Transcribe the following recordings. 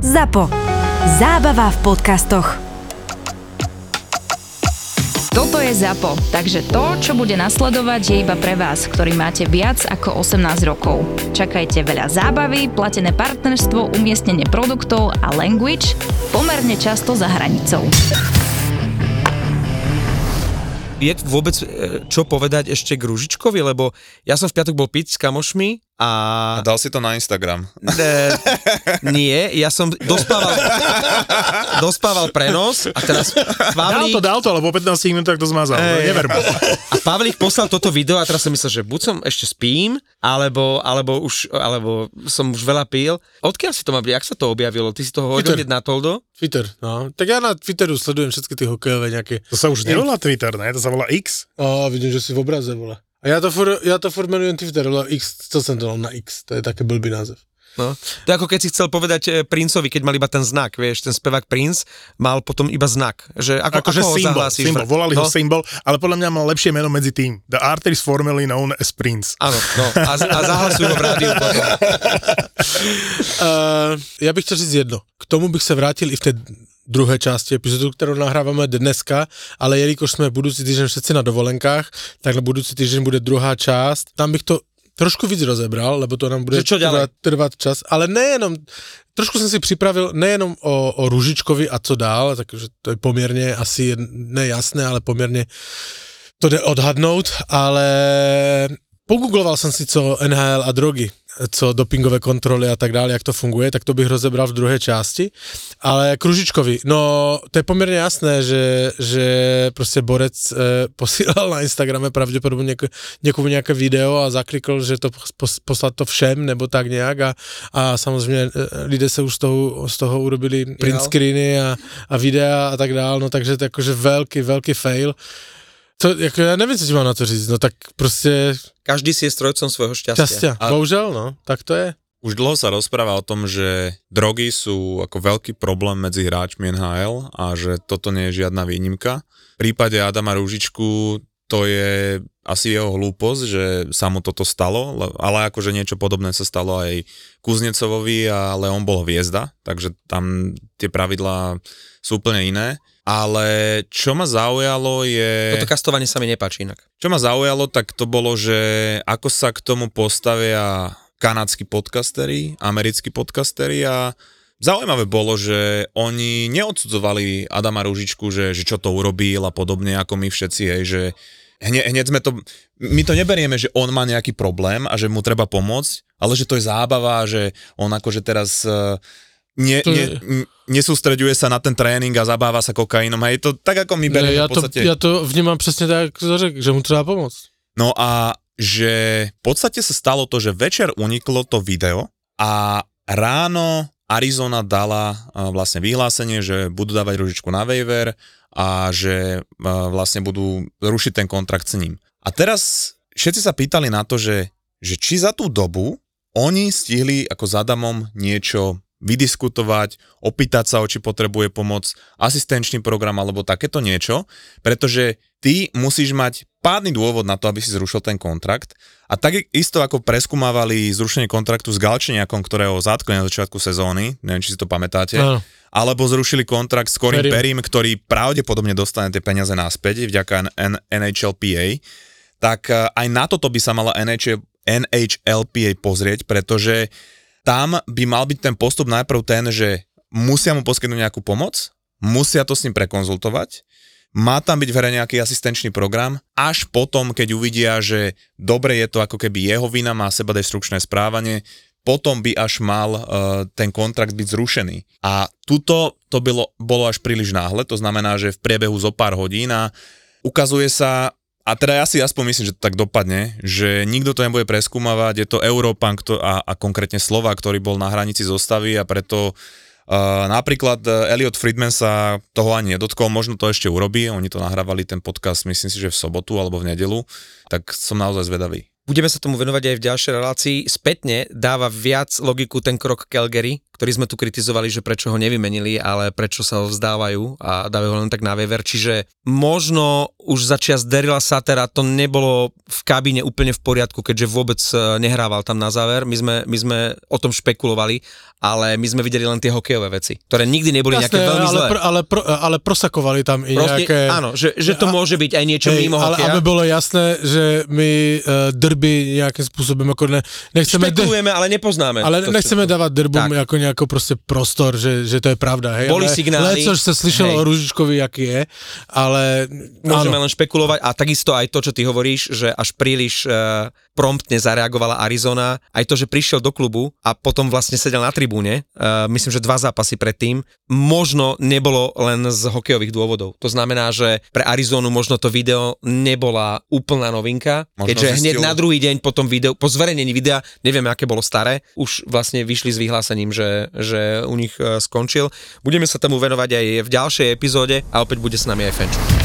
ZAPO. Zábava v podcastoch. Toto je ZAPO, takže to, čo bude nasledovať, je iba pre vás, ktorý máte viac ako 18 rokov. Čakajte veľa zábavy, platené partnerstvo, umiestnenie produktov a language pomerne často za hranicou. Je vôbec e, čo povedať ešte k Ružičkovi, lebo ja som v piatok bol piť s kamošmi a... A dal si to na Instagram. Ne, nie, ja som dospával, dospával prenos a teraz Dal Pavlík, to, dal to, ale po 15 minútach to zmazal. Ej. Never mu. a Pavlík poslal toto video a teraz som myslel, že buď som ešte spím, alebo, alebo, už, alebo som už veľa pil. Odkiaľ si to má byť? Jak sa to objavilo? Ty si to hodil hneď na Toldo? Twitter, no. Tak ja na Twitteru sledujem všetky tie hokejové nejaké... To sa už nevolá Twitter, ne? To sa volá X. Á, vidím, že si v obraze, vole. A ja to furt, ja to furt menujem Twitter, ale X, co som to dal na X, to je také blbý název. No. To je ako keď si chcel povedať e, Princovi, keď mal iba ten znak, vieš, ten spevák Prince mal potom iba znak. Že ako, Akože ako ho symbol, symbol, volali ho no, symbol, ale podľa mňa mal lepšie meno medzi tým. The artist formerly known as Prince. Áno, no. A, a zahlasujú ho v rádiu potom. Uh, ja bych chtěl říct jedno. K tomu bych se vrátil i v té druhé části epizodu, kterou nahráváme dneska, ale jelikož jsme budoucí týden všetci na dovolenkách, tak na budoucí týden bude druhá část. Tam bych to trošku víc rozebral, lebo to nám bude trvat, trvat čas, ale nejenom, trošku jsem si připravil nejenom o, o Ružičkovi a co dál, takže to je poměrně asi nejasné, ale poměrně to jde odhadnout, ale pogoogloval jsem si co NHL a drogy, co dopingové kontroly a tak dále, jak to funguje, tak to bych rozebral v druhé části. Ale Kružičkovi, no to je poměrně jasné, že, že prostě Borec eh, posílal na Instagrame pravděpodobně něk, někomu nějaké video a zaklikl, že to pos, poslat to všem nebo tak nějak a, a samozřejmě eh, lidé se už z toho, z toho urobili print screeny a, a videa a tak dále, no takže to je jakože velký, velký fail. To, jako já nevím, co ti mám na to říct, no tak prostě Každý si je strojcom svojho šťastia. šťastia. A- Bohužel, no, tak to je. Už dlho sa rozpráva o tom, že drogy sú ako veľký problém medzi hráčmi NHL a že toto nie je žiadna výnimka. V prípade Adama Rúžičku to je asi jeho hlúposť, že sa mu toto stalo, le- ale akože niečo podobné sa stalo aj Kuznecovovi, ale on bol hviezda, takže tam tie pravidlá sú úplne iné. Ale čo ma zaujalo je... Toto kastovanie sa mi nepáči inak. Čo ma zaujalo, tak to bolo, že ako sa k tomu postavia kanadskí podcasteri, americkí podcasteri a zaujímavé bolo, že oni neodsudzovali Adama Ružičku, že, že čo to urobil a podobne ako my všetci, hej, že hneď, hneď sme to, my to neberieme, že on má nejaký problém a že mu treba pomôcť, ale že to je zábava, že on akože teraz eh, nie, To nie, je- nesústreďuje sa na ten tréning a zabáva sa kokainom, hej, to tak ako my berieme já, v to, podstate... to vnímám přesně tak, jak to řekl, že mu třeba pomoct. No a že v podstate sa stalo to, že večer uniklo to video a ráno Arizona dala a, vlastne vyhlásenie, že budú dávať ružičku na waiver a že vlastne budú rušiť ten kontrakt s ním. A teraz všetci sa pýtali na to, že, že či za tú dobu oni stihli ako s Adamom niečo vydiskutovať, opýtať sa, o či potrebuje pomoc, asistenčný program alebo takéto niečo, pretože ty musíš mať pádny dôvod na to, aby si zrušil ten kontrakt a tak isto ako preskúmavali zrušenie kontraktu s Galčeniakom, ktorého zatkli na začiatku sezóny, neviem, či si to pamätáte, Áno. Alebo zrušili kontrakt s Corim Perim. Ktorý pravdepodobne dostane tie peniaze naspäť vďaka NHLPA, tak eh, aj na toto by sa mala NHL, NHLPA pozrieť, pretože tam by mal byť ten postup najprv ten, že musia mu poskytnúť nejakú pomoc, musia to s ním prekonzultovať, má tam byť v hre nejaký asistenčný program, až potom, keď uvidia, že dobre je to ako keby jeho vina, má seba destrukčné správanie, potom by až mal uh, ten kontrakt byť zrušený. A tuto to bylo, bolo až príliš náhle, to znamená, že v priebehu zo pár hodín a ukazuje sa, a teda ja si aspoň myslím, že to tak dopadne, že nikto to nebude preskúmavať, je to Európan kto, a, a konkrétne Slova, ktorý bol na hranici zostavy a preto Uh, napríklad uh, Elliot Friedman sa toho ani nedotkol, možno to ešte urobí, oni to nahrávali ten podcast, myslím si, že v sobotu alebo v nedelu, tak som naozaj zvedavý. Budeme sa tomu venovať aj v ďalšej relácii. Spätne dáva viac logiku ten krok Calgary, ktorý sme tu kritizovali, že prečo ho nevymenili, ale prečo sa ho vzdávajú a dávajú ho len tak na waiver. Čiže možno už začias Derila Satera to nebolo v kabíne úplne v poriadku, keďže vôbec e, nehrával tam na záver. My sme, my sme o tom špekulovali ale my sme videli len tie hokejové veci, ktoré nikdy neboli nejaké veľmi ale, zlé. pr, ale, pr, ale prosakovali tam i Proste, nejaké... áno, že, že to A- môže byť aj niečo Hej, mimo ale hokeja. aby bolo jasné, že my uh, drby nejakým spôsobom ako ne, nechceme... Špekulujeme, ale nepoznáme. ale to nechceme všetko. dávať drbom Tak. ako nejako proste prostor, že, že to je pravda. Hej? Boli ale, signály, Leco, sa slyšelo hej. o Ružičkovi, aký je, ale... Môžeme áno. len špekulovať a takisto aj to, čo ty hovoríš, že až príliš uh, promptne zareagovala Arizona, aj to, že prišiel do klubu a potom vlastne sedel na tribúne, uh, myslím, že dva zápasy predtým, možno nebolo len z hokejových dôvodov. To znamená, že pre Arizonu možno to video nebola úplná novinka, Možno keďže hneď zistil- na druhý deň po tom videu, po zverejnení videa, nevieme, aké bolo staré, už vlastne vyšli s vyhlásením, že, že u nich uh, skončil. Budeme sa tomu venovať aj v ďalšej epizóde a opäť bude s nami aj Fenčo.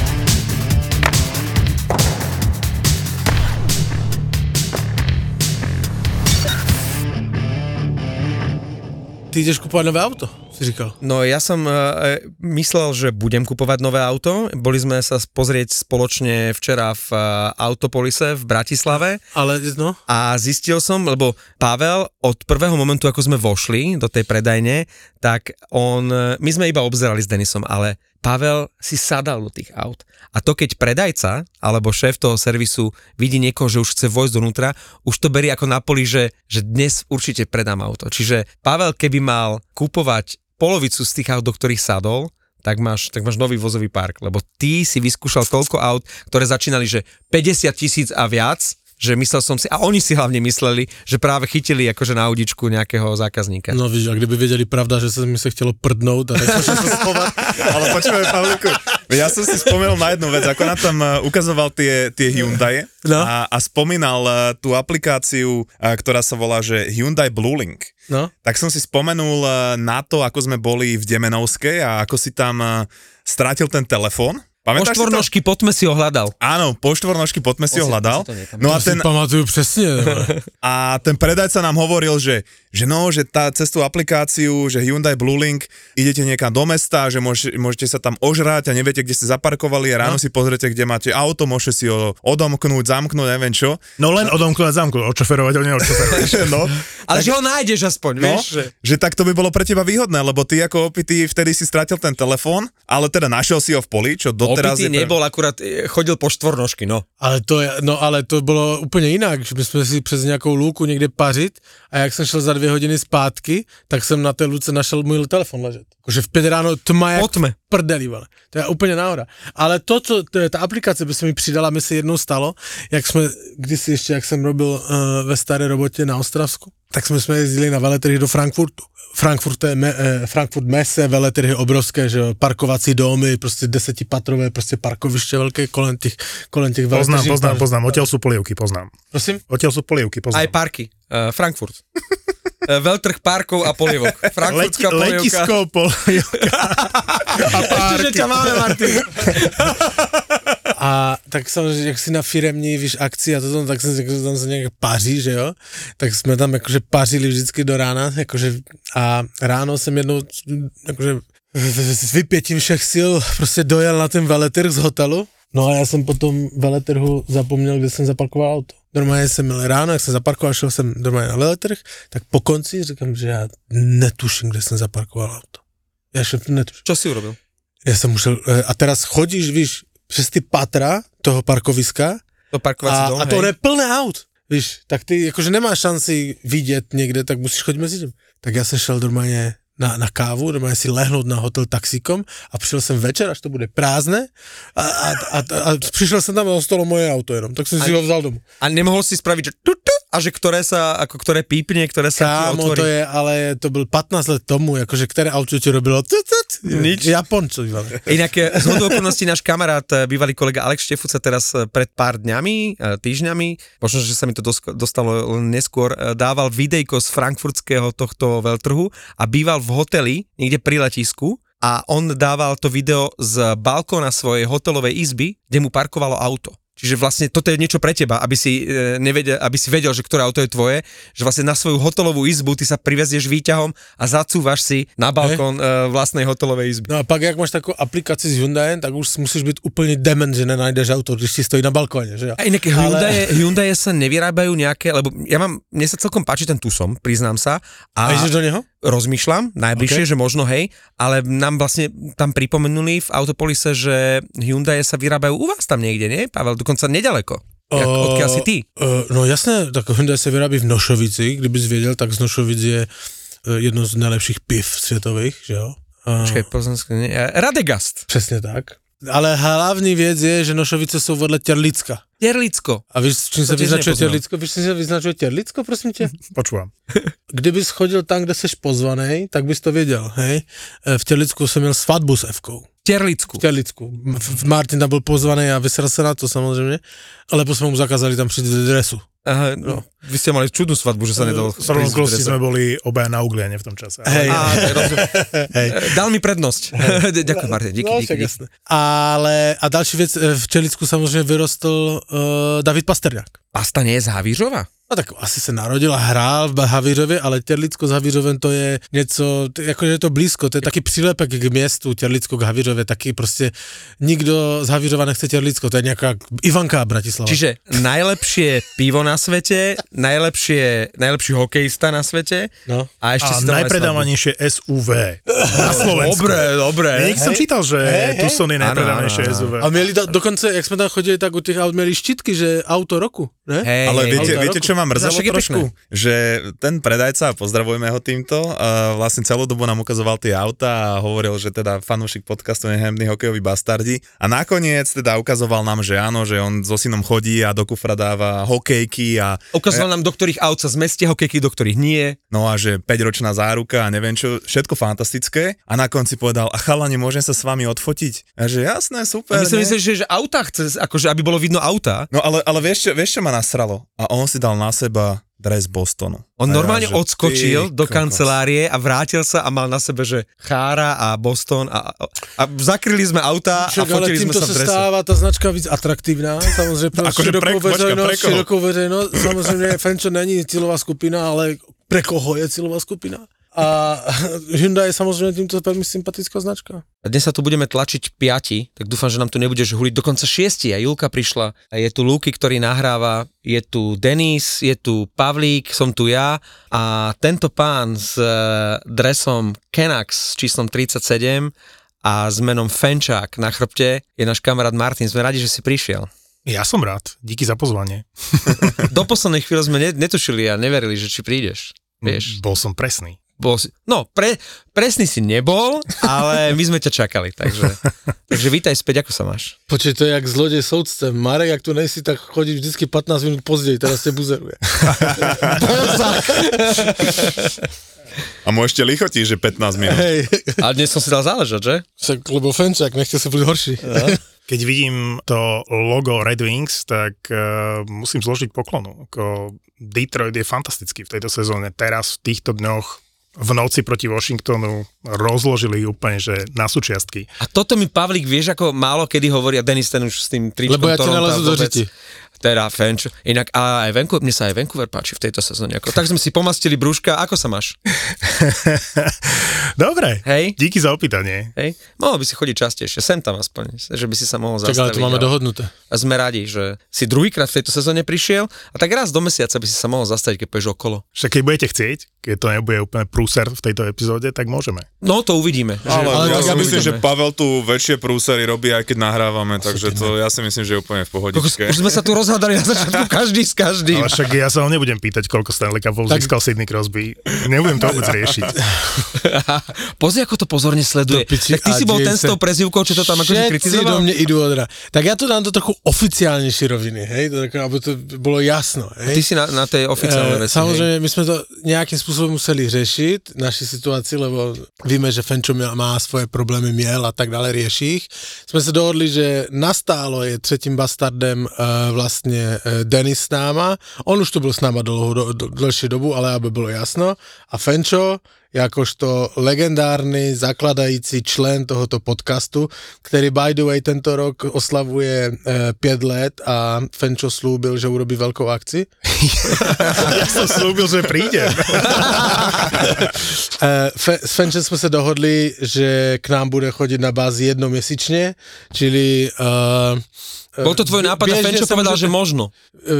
Ty ideš kúpovať nové auto, si říkal. No ja som uh, myslel, že budem kupovať nové auto. Boli sme sa pozrieť spoločne včera v uh, Autopolise v Bratislave Ale no, a zistil som, lebo Pavel od prvého momentu, ako sme vošli do tej predajne, tak on, my sme iba obzerali s Denisom, ale Pavel si sadal do tých aut. A to keď predajca alebo šéf toho servisu vidí niekoho, že už chce vojsť donútra, už to berie ako na poli, že, že dnes určite predám auto. Čiže Pavel, keby mal kúpovať polovicu z tých aut, do ktorých sadol, tak máš, tak máš nový vozový park, lebo ty si vyskúšal toľko aut, ktoré začínali, že 50 tisíc a viac, že myslel som si, a oni si hlavne mysleli, že práve chytili akože na audičku nejakého zákazníka. no víš, a kdyby věděli pravda, že sa mi sa chcelo prdnout a sa schovať, Ale počúvaj, Pavliku, ja som si spomenul na jednu vec, ako na tam eh, ukazoval tie, tie Hyundai No. a, a spomínal eh, tú aplikáciu, eh, ktorá sa volá, že Hyundai Blue Link. no. Tak som si spomenul na to, ako sme boli v Demenovskej a ako si tam strátil ten telefón. Po Pamätáš to? štvornožky potme si ho hľadal. Áno, po štvornožky poďme si ho hľadal. to. No a To ten, pamatuju přesně. no. a ten predajca nám hovoril, že, že no, že tá, cez tú aplikáciu, že Hyundai Blue Link, idete niekam do mesta, že môž, môžete sa tam ožrať a neviete, kde ste zaparkovali a ráno no. si pozrite, kde máte auto, môžete si ho odomknúť, zamknúť, neviem čo. No len odomknúť a zamknúť, odšoferovať ho neodšoferovať. no, Ale že ho nájdeš aspoň, no vieš? Že... že tak to by bolo pre teba výhodné, lebo ty ako opitý vtedy si stratil ten telefón, ale teda našiel si ho v poli, čo doteraz Opitý nebol, akurát e, chodil po štvornožky, no. Ale to, je, no ale to bylo úplně jinak, že my jsme si přes nějakou lůku někde pařit a jak jsem šel za dvě hodiny zpátky, tak jsem na té lůce našel můj telefon ležet. Jakože v pět ráno tma jak Potme. prdeli, vole. To je úplně náhoda. Ale to, co, to ta aplikace by se mi přidala, mi se jednou stalo, jak jsme, kdysi ještě, jak jsem robil uh, ve staré robotě na Ostravsku, tak jsme, jsme jezdili na veletrhy do Frankfurtu. Frankfurt, je me, eh, Frankfurt Messe, veletrhy obrovské, že parkovací domy, prostě desetipatrové, prostě parkoviště velké kolem těch, kolem těch Poznám, poznám, poznám. Odtiaľ sú polievky, poznám. Prosím? Odtiaľ sú polievky, Aj poznám. parky. Uh, Frankfurt. Uh, veľtrh parkov a polievok. Leti, Frankfurtská polievka. letisko, polievka a Ešte, že párky. ťa máme, Martin. A tak samozřejmě, jak si na firemní, víš, akci a to tam, tak jsem jako, tam se nějak paří, že jo, tak jsme tam jakože pařili vždycky do rána, jakože a ráno jsem jednou, jakože s vypětím všech sil prostě dojel na ten veletrh z hotelu, no a já jsem potom veletrhu zapomněl, kde jsem zaparkoval auto. Normálně jsem měl ráno, jak jsem zaparkoval, šel jsem normálně na veletrh, tak po konci říkám, že já netuším, kde jsem zaparkoval auto. Já šel netuším. Čo si urobil? Ja som musel, e, a teraz chodíš, víš, přes ty patra toho parkoviska To a, dom, a to je plné aut, víš, tak ty jakože nemáš šanci vidět někde, tak musíš chodit mezi tím. Tak já jsem šel normálně na, na kávu, normálně si lehnout na hotel taxikom a přišel jsem večer, až to bude prázdné a, a, a, a přišel jsem tam a ostalo moje auto jenom, tak jsem si ho vzal domů. A nemohol si spraviť, že tu, tu, a že ktoré sa, ako ktoré pípne, ktoré sa Kámo, to je, ale to byl 15 let tomu, jakože které auto ti robilo tut, tut, Nič. Japoncovi, vole. Inak eh, z okolností náš kamarát, eh, bývalý kolega Alex Štefuca teraz eh, pred pár dňami, týždňami, možno, že sa mi to dostalo neskôr, dával videjko z frankfurtského tohto veľtrhu a býval v hoteli, niekde pri letisku a on dával to video z balkóna svojej hotelovej izby, kde mu parkovalo auto. Čiže vlastne toto je niečo pre teba, aby si, e, nevedel, aby si vedel, že ktoré auto je tvoje, že vlastne na svoju hotelovú izbu ty sa privezieš výťahom a zacúvaš si na balkón e, vlastnej hotelovej izby. No a pak, jak máš takovou aplikaci s Hyundaiem, tak už musíš být úplně dement, že nenajdeš auto, když ti stojí na balkóne, že? A inak Hyundai, Hyundai sa nevyrábajú nejaké, lebo ja mám, mne sa celkom páči ten Tucson, priznám sa. A A ideš do neho? Rozmýšľam najbližšie, okay. že možno hej, ale nám vlastne tam pripomenuli v Autopolise, že Hyundai sa vyrábajú u vás tam niekde, nie? Pavel, dokonca nedaleko. Jak, odkiaľ si ty? Uh, no jasné, tak Hyundai se vyrábí v Nošovici, kdybys věděl, tak z Nošovic je eh, jedno z nejlepších piv světových, že jo? Uh, Počkej, Plzeňské, nie? Radegast. Přesně tak. Ale hlavní věc je, že Nošovice jsou vedle Těrlicka. Terlicko. A víš, čím tiež vyznačuje. Těrlicko? Víš, čím se vyznačuje Těrlicko, prosím tě? Počúvam. Kdybys chodil tam, kde jsi pozvaný, tak bys to věděl, hej? Eh, V Těrlicku jsem měl svatbu s Evkou. Terlicku. V v- Martin tam byl pozvaný a vysral se na to samozřejmě, ale potom mu zakázali tam přijít do dresu. Aha, no. Vy ste mali čudnú svadbu, že sa nedalo. S okolností sme boli obaja na Ugliane v tom čase. Hej. Rozumiem. Hej. Dal mi prednosť. Ďakujem, Martin, díky, no, díky, díky. jasné. Ale a další věc, eh, v Čelicku samozřejmě vyrostl uh, David Pasterňák. Pasta nie je z Havířova? No tak asi se narodil a hrál v Havířově, ale Těrlicko s Havířovem to je něco, jakože je to blízko, to je taky přílepek k městu, Těrlicko k Havířově, taky prostě nikdo z Havířova nechce Těrlicko, to je nějaká Ivanka Bratislava. Čiže najlepšie pivo na svete, najlepšie, najlepší hokejista na svete No. a ešte A si najpredávanejšie SUV na Slovensku. Dobre, dobre. Niekde som čítal, že hej. Tucson je najpredávanejšie SUV. A měli da, dokonce, jak jsme tam chodili, tak u těch aut měli štítky, že auto roku, ne? Hej, Ale viete, viete, roku. čo ma mrzelo trošku? Že ten predajca, pozdravujeme ho týmto, uh, vlastne celú dobu nám ukazoval tie auta a hovoril, že teda fanúšik podcastu Nehemný hokejový bastardi. A nakoniec teda ukazoval nám, že áno, že on so synom chodí a do kufra dáva hokejky a Ukazoval nám, do ktorých aut sa zmestia hokejky, do ktorých nie. no a že 5-ročná záruka a neviem čo, všetko fantastické. A na konci povedal, a chalani, môžem sa s vami odfotiť? A že jasné, A super. my si ne? myslíš, že, že auta chce, akože aby bolo vidno auta. No ale, ale vieš, čo, vieš, čo ma nasralo? A on si dal na seba dres Bostonu. On A ja, normálne že odskočil ty do kokos. kancelárie a vrátil sa a mal na sebe, že Chára a Boston a, a, a zakryli sme auta a Však, ale fotili sme sa v se drese. stává ta značka víc atraktivná, samozřejmě pro Akože širokou pre- veřejnost, pre koho? širokou veřejnost, samozřejmě Fenčo není cílová skupina, ale pre koho je cílová skupina? A Hyundai je samozřejmě tímto velmi sympatická značka. A dnes sa tu budeme tlačiť piati, tak dúfam, že nám tu nebudeš huliť. Dokonca šiesti, a Julka prišla, a je tu Luky, ktorý nahráva, je tu Denis, je tu Pavlík, som tu ja a tento pán s e, dresom Kenax s číslom 37 a s menom Fenčák na chrbte je náš kamarát Martin. Sme radi, že si prišiel. Ja som rád. Díky za pozvanie. Do poslednej chvíle sme ne, netušili a neverili, že či prídeš. Vieš, Bol som presný. Bol si, no, pre, presný si nebol, ale my sme ťa čakali, takže, takže vítaj späť, ako sa máš? Počkej, to je jak zlodej soudce. Marek, jak tu nejsi, tak chodí vždycky 15 minút později, teraz tě buzeruje. A môžete lichotí, že 15 minút. Hej, Ale dnes som si dal záležať, že? však, lebo Fenčák, nechce se být horší. Keď vidím to logo Red Wings, tak uh, musím zložiť poklonu. Ako Detroit je fantastický v tejto sezóne. Teraz v týchto dňoch v noci proti Washingtonu rozložili úplne, že na súčiastky. A toto mi Pavlík, vieš, ako málo kedy hovorí, a Denis ten už s tým tričkom Lebo ja ti Toronta nalezu do vôbec- řiti. Teda Fenč. Inak a aj Vancouver, mne sa aj Vancouver páči v tejto sezóne. Ako, tak sme si pomastili brúška, ako sa máš? Dobre, Hej? díky za opýtanie. Hej? Mohol by si chodiť častejšie, sem tam aspoň, že by si sa mohol Čak, ale zastaviť. to máme a- dohodnuté. A sme radi, že si druhýkrát v tejto sezóne prišiel a tak raz do mesiaca by si sa mohol zastaviť, keď pôjdeš okolo. Však keď budete chcieť, keď to nebude úplne prúser v tejto epizóde, tak môžeme. No to uvidíme. Ale, Ale ja si myslím, že Pavel tu väčšie prúsery robí, aj keď nahrávame, takže to ja si myslím, že je úplne v pohodičke. Už sme sa tu rozhádali na začiatku každý s každým. Ale však ja sa ho nebudem pýtať, koľko Stanley Cupov získal Sidney Crosby. Nebudem to vôbec riešiť. Pozri, ako to pozorne sleduje. Do piči Tak ty si bol ten s tou prezivkou, čo to tam akože Všetci do kritizoval? mě idú od rána. Tak ja to dám do trochu oficiálnejšej roviny, hej, to, tak, aby to bolo jasno, Ty hej. si na, na tej oficiálnej Eh, veci. hej. Samozrejme, my sme to nejakým spôsobom museli řešiť, naši situácii, lebo víme, že Fenčo má- svoje problémy miel a tak dále, rieši ich. Sme sa dohodli, že nastálo je třetím bastardem uh, vlastne uh, Denis s náma. On už tu byl s náma dlhou, do, do, dlhší dobu, ale aby bylo jasno. A Fenčo, jakožto legendárny zakladající člen tohoto podcastu, který by the way tento rok oslavuje e, 5 let a Fenčo slúbil, že urobí veľkou akci. Ja som slúbil, že prídem. Eh, Fe, s Fenčem jsme se dohodli, že k nám bude chodit na bázi jednoměsíčně, čili... Uh, Bol to tvoj nápad a Fenčo povedal, že možno.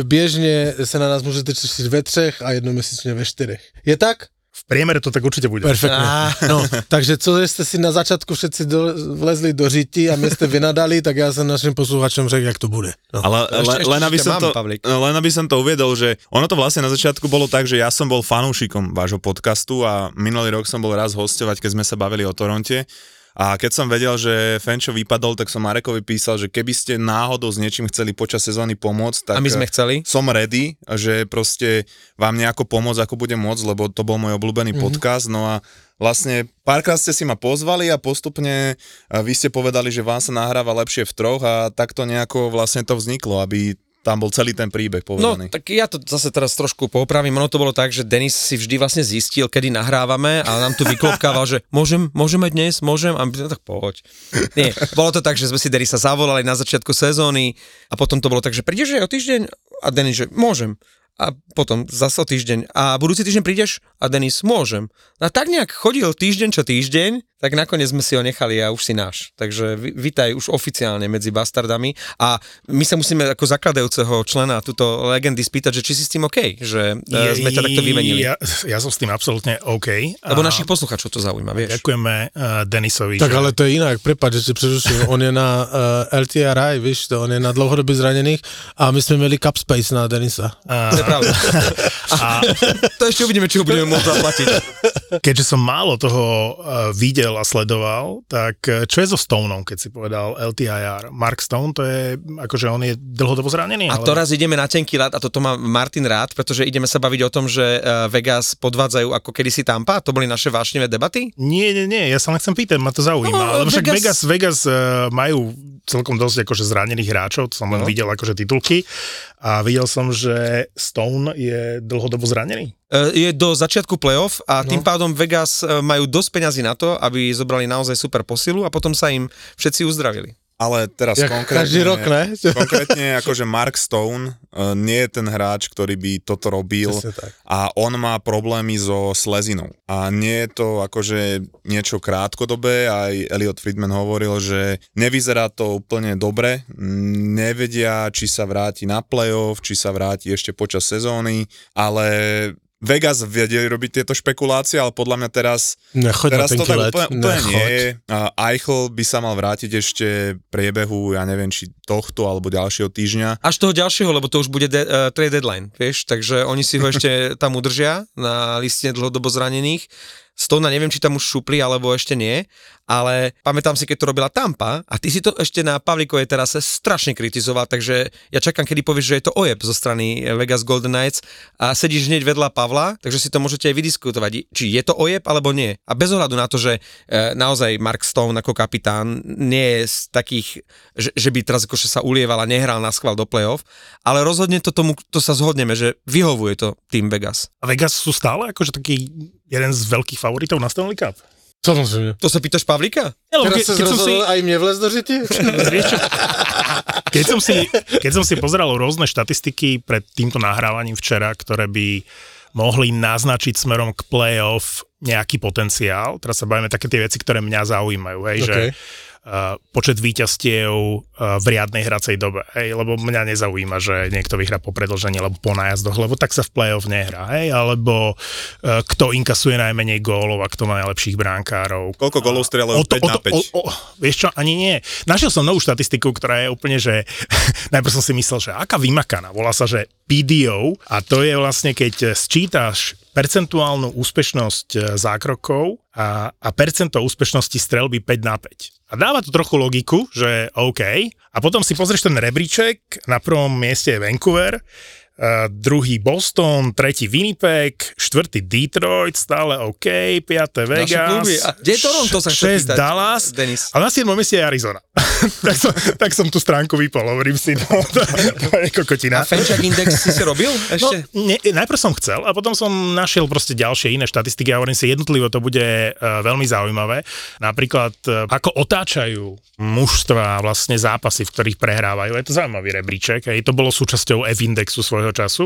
Běžně se na nás můžete těšit ve třech a jednoměsíčně ve čtyřech. Je tak? V priemere to tak určite bude. Perfektně. No, takže co jste si na začátku všetci do, vlezli do řiti a mě jste vynadali, tak já jsem našim posluchačům řekl, jak to bude. No. Ale ešte- le, ešte len, aby som mám, to, len aby som to uviedol, že ono to vlastne na začiatku bolo tak, že ja som bol fanúšikom vášho podcastu a minulý rok som bol raz hostovať, keď sme sa bavili o Toronte. A keď som vedel, že Fenčo vypadol, tak som Marekovi písal, že keby ste náhodou s niečím chceli počas sezóny pomôcť, tak A my sme chceli. som ready, že proste vám nejako pomôcť, ako bude môcť, lebo to bol môj obľúbený mm-hmm. podcast, no a vlastne párkrát ste si ma pozvali a postupne a vy ste povedali, že vám sa nahráva lepšie v troch a takto nejako vlastne to vzniklo, aby tam bol celý ten príbeh No, povedaný. tak ja to zase teraz trošku popravím. Ono to bolo tak, že Denis si vždy vlastne zistil, kedy nahrávame a nám tu vyklopkával, že môžem, môžeme dnes, môžem? A my sme, tak poď. Nie, bolo to tak, že sme si Denisa zavolali na začiatku sezóny a potom to bolo tak, že prídeš aj o týždeň? A Denis, že môžem. A potom zase o týždeň. A budúci týždeň prídeš? A Denis, môžem. A tak nejak chodil týždeň čo týždeň, tak nakoniec sme si ho nechali a už si náš. Takže vítaj už oficiálne medzi bastardami. A my sa musíme ako zakladajúceho člena túto legendy spýtať, že či si s tým OK, že je, sme ťa takto vymenili. Ja, ja som s tým absolútne OK. Lebo A našich posluchačov to zaujíma, vieš. Ďakujeme uh, Denisovi. Tak že- ale to je jinak, prepad, že tě přeruším. On je na uh, LTRI, víš to, on je na dlouhodobě zraněných a my jsme měli Cup Space na Denisa. To je pravda. A to ešte uvidíme, či ho budeme môcť zaplatiť. Keďže som málo toho uh, videl a sledoval, tak uh, čo je so Stoneom, keď si povedal LTIR? Mark Stone, to je, akože on je dlhodobo zranený? A to raz ideme na tenký ľad a toto má Martin rád, pretože ideme sa baviť o tom, že eh, Vegas podvádzajú ako kedysi Tampa. To boli naše vášnivé debaty? Nie, nie, nie, ja sa len chcem pýtať, ma to zaujíma. No, lebo však Vegas, Vegas- Vegas uh, majú celkom dosť akože zranených hráčov, to som len No. videl akože titulky a videl som, že Stone je dlhodobo zranený. Eh, Je do začiatku playoff a tým pádom Vegas eh, majú dosť peňazí na to, aby zobrali naozaj super posilu a potom sa im všetci uzdravili. Ale teraz Jak konkrétne... každý rok, ne? Konkrétne akože Mark Stone uh, nie je ten hráč, ktorý by toto robil a on má problémy so slezinou. A nie je to akože niečo krátkodobé, aj Elliot Friedman hovoril, že nevyzerá to úplne dobre, nevedia, či sa vráti na playoff, či sa vráti ešte počas sezóny, ale Vegas vedeli robiť tieto špekulácie, ale podľa mňa teraz Nechoď Teraz to tak let, úplne, úplne nie je. Eichel by sa mal vrátiť ešte priebehu, ja neviem, či tohto alebo ďalšieho týždňa. Až toho ďalšieho, lebo to už bude de- uh, trade deadline, vieš, takže oni si ho ešte tam udržia na liste dlhodobo zranených. Stona neviem, či tam už šupli, alebo ešte nie, ale pamätám si, keď to robila Tampa a ty si to ešte na Pavlikovej terase strašne kritizoval, takže ja čakám, kedy povieš, že je to ojeb zo strany Vegas Golden Knights a sedíš hneď vedľa Pavla, takže si to môžete aj vydiskutovať, či je to ojeb alebo nie. A bez ohľadu na to, že e, naozaj Mark Stone ako kapitán nie je z takých, že, že by teraz akože sa ulieval a nehral na schvál do playoff, ale rozhodne to tomu, to sa zhodneme, že vyhovuje to tým Vegas. A Vegas sú stále akože taký jeden z veľkých favoritov na Stanley Cup. Samozřejmě. To sa pýtaš Pavlika? Ja, Teraz ke- keď som si, aj mě vlez do keď, som si, keď som si pozeral rôzne štatistiky pred týmto nahrávaním včera, ktoré by mohli naznačiť smerom k playoff nejaký potenciál. Teraz sa bavíme také tie veci, ktoré mňa zaujímajú, hej, že Okay. uh, počet výťastiev uh, v riadnej hracej dobe, hej, lebo mňa nezaujíma, že niekto vyhrá po predlžení alebo po nájazdoch, lebo tak sa v play-off nehrá, hej, alebo uh, kto inkasuje najmenej gólov a kto má najlepších bránkárov. Koľko? O to, 5 o na to, o, 5. o, vieš čo, ani nie. Našiel som novú štatistiku, ktorá je úplne, že najprv som si myslel, že aká vymakaná. Volá sa, že PDO a to je vlastne, keď sčítaš percentuálnu úspešnosť zákrokov a, a percento úspešnosti strelby 5 na 5. A dáva to trochu logiku, že OK. A potom si pozrieš ten rebríček, na prvom mieste je Vancouver, druhý Boston, tretí Winnipeg, štvrtý Detroit, stále OK, piaté. Vegas, kde je Toronto, sa 6 pýtať, Dallas Denis. a na 7. mieste je Arizona. tak, som, tak som tú stránku vypol, hovorím si, no, to, to je kokotina. A Fenchak Index si si robil No, ešte? ne, najprv som chcel a potom som našiel proste ďalšie iné štatistiky a hovorím si, jednotlivo to bude uh, veľmi zaujímavé. Napríklad, uh, ako otáčajú mužstva vlastne zápasy, v ktorých prehrávajú. Je to zaujímavý rebríček. Hej. To bolo súčasťou F-indexu svojho svojho času.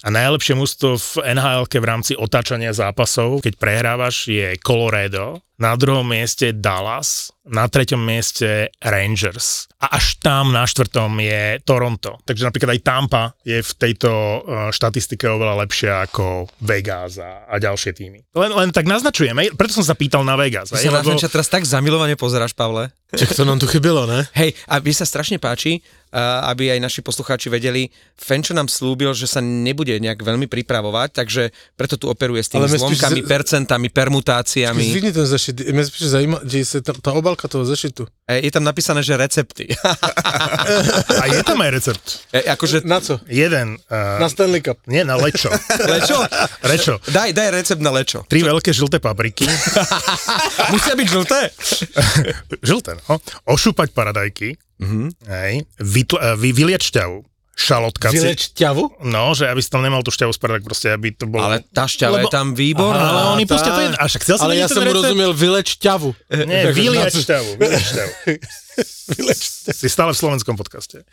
A najlepšie mústvo v nhl v rámci otáčania zápasov, keď prehrávaš, je Colorado, na druhom mieste Dallas, na treťom mieste Rangers a až tam na štvrtom je Toronto. Takže napríklad aj Tampa je v tejto uh, štatistike oveľa lepšia ako Vegas a, a ďalšie týmy. Len, len tak naznačujeme, preto som sa pýtal na Vegas. Ty sa lebo- teraz tak zamilovane pozeráš, Pavle. Čak to nám tu chybilo, ne? Hej, a mne sa strašne páči, aby aj naši poslucháči vedeli, Fenčo nám slúbil, že sa nebude nejak veľmi pripravovať, takže preto tu operuje s tými Ale spíš zlomkami, z- percentami, permutáciami. Zvykni ten zešit, mě spíš zajímá, děje se ta, ta obalka toho zešitu. E, Je tam napísané, že recepty. A je tam aj recept. E, akože, Na co? Jeden. Uh, Na Stanley Cup. nie, na lečo. lečo? Rečo. Daj, daj recept na lečo. Tri veľké žlté papriky. Musia byť žlté? žlté, no. Ošúpať paradajky. Mm-hmm. Hej. Vytl- uh, vy, vylieť šťavu. Šalotka. Vyleč ťavu? No, že aby si tam nemal tú šťavu paradajk, proste aby to bolo... Ale tá šťava Lebo- je tam výborná. Ale oni tá. pustia to jedno. A však chcel som Ale ja som mu recept. rozumiel vyleč ťavu. Nie, co- šťavu. Vyliať šťavu. Si stále v slovenskom podcaste.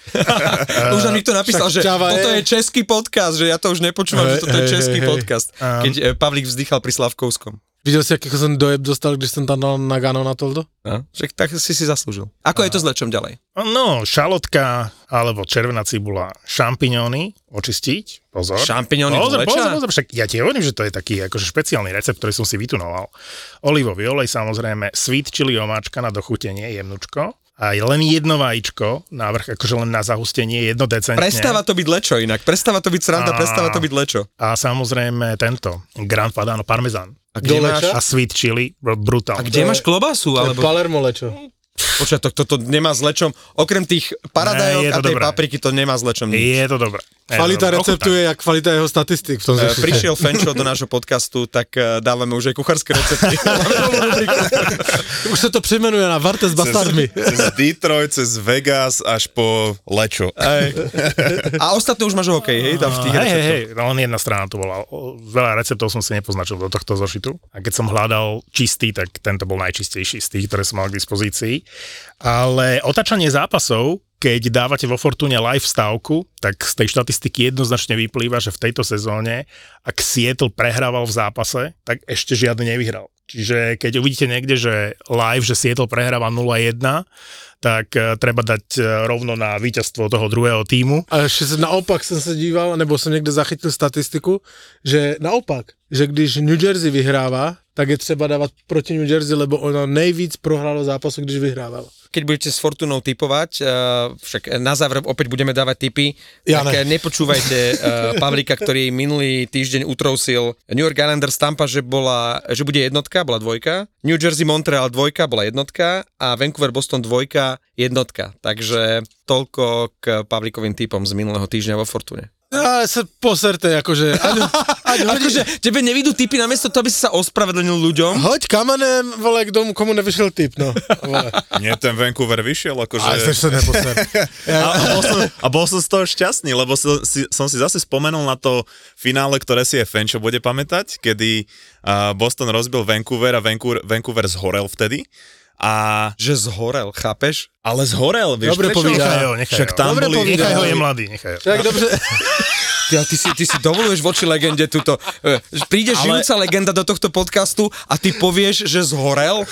Už nám niekto napísal, že toto je český podcast, že ja to už nepočúvam, že toto je český podcast. Keď e, Pavlík vzdychal pri Slavkovskom. Viděl jsi, jaký jsem dojeb dostal, když jsem tam dal Nagano na toldo? No, však tak si si zaslúžil. Ako je to s lečom ďalej? No, šalotka alebo červená cibula, šampiňóny očistiť, pozor. Šampiňóny pozor, leča? pozor, pozor, však ja ti hovorím, že to je taký akože špeciálny recept, ktorý som si vytunoval. Olivový olej samozrejme, sweet chili omáčka na dochutenie, jemnučko. A len jedno vajíčko, návrh akože len na zahustenie, jedno decentne. Prestáva to byť lečo inak. Prestáva to byť sranda, Á. prestáva to byť lečo. A samozrejme tento, Grand Padano Parmezán. A kde máš? A sweet chili, br- brutál. a kde máš klobasu? Alebo... Palermo lečo. Počkaj, to, toto nemá s lečom. Okrem tých paradajok Ne, a to tej dobré. papriky to nemá s lečom nič. Je to dobré. Kvalita dobré. receptu je jak kvalita jeho statistik v tom E, zešitu. prišiel Fenčo do nášho podcastu, tak e, dávame už aj kuchárske recepty. Už se to přejmenuje na Varte s bastardmi. Cez Detroit, cez Vegas až po Lečo. Ej. A ostatné už máš hokej, hej, tam v tých Hej, hej, no len jedna strana to bola. Veľa receptov som si nepoznačil do tohto zošitu. A keď som hľadal čistý, tak tento bol najčistejší z tých, ktoré som mal k dispozícii. Ale otačanie zápasov, keď dávate vo Fortune live stávku, tak z tej štatistiky jednoznačne vyplýva, že v tejto sezóne, ak Seattle prehrával v zápase, tak ešte žiadny nevyhral. Čiže keď uvidíte niekde, že live, že Seattle prehráva 0-1, tak eh, treba dať eh, rovno na víťazstvo toho druhého týmu. A ještě se naopak jsem se díval, nebo jsem někde zachytil statistiku, že naopak, že když New Jersey vyhrává, tak je třeba dávat proti New Jersey, lebo ono nejvíc prohrálo zápasu, když vyhrávalo. Keď budete s Fortunou typovať, e, však na záver opäť budeme dávať tipy, Ja tak ne. e, nepočúvajte e, Pavlika, ktorý minulý týždeň utrousil New York Islanders Tampa, že, bola, že bude jednotka, bola dvojka, New Jersey Montreal dvojka, bola jednotka a Vancouver Boston dvojka, jednotka. Takže toľko k Pavlikovým typom z minulého týždňa vo Fortune. Ale se poserte, jakože, ať, ať hodí, Akože tebe nevidú typy namiesto toho, aby si sa ospravedlnil ľuďom. hoď kamenem, vole, k domu, komu nevyšel typ, no. Vole. Nie, ten Vancouver vyšiel, akože... Se se neposer. A, a, bol som, a bol som z toho šťastný, lebo som si, som si zase spomenul na to finále, ktoré si aj Fenčo bude pamätať, kedy uh, Boston rozbil Vancouver a Vancouver, Vancouver zhorel vtedy. A, Že zhorel, chápeš? ale zhorel, vieš Dobre prečo? povídá. Nechaj ho, nechaj Však ho. tam Dobre boli... Nechaj ho, je mladý, nechaj ho. Tak dobře, Ja, ty, si, ty si dovoluješ voči legende túto. e, Príde Ale- žijúca legenda do tohto podcastu a ty povieš, že zhorel?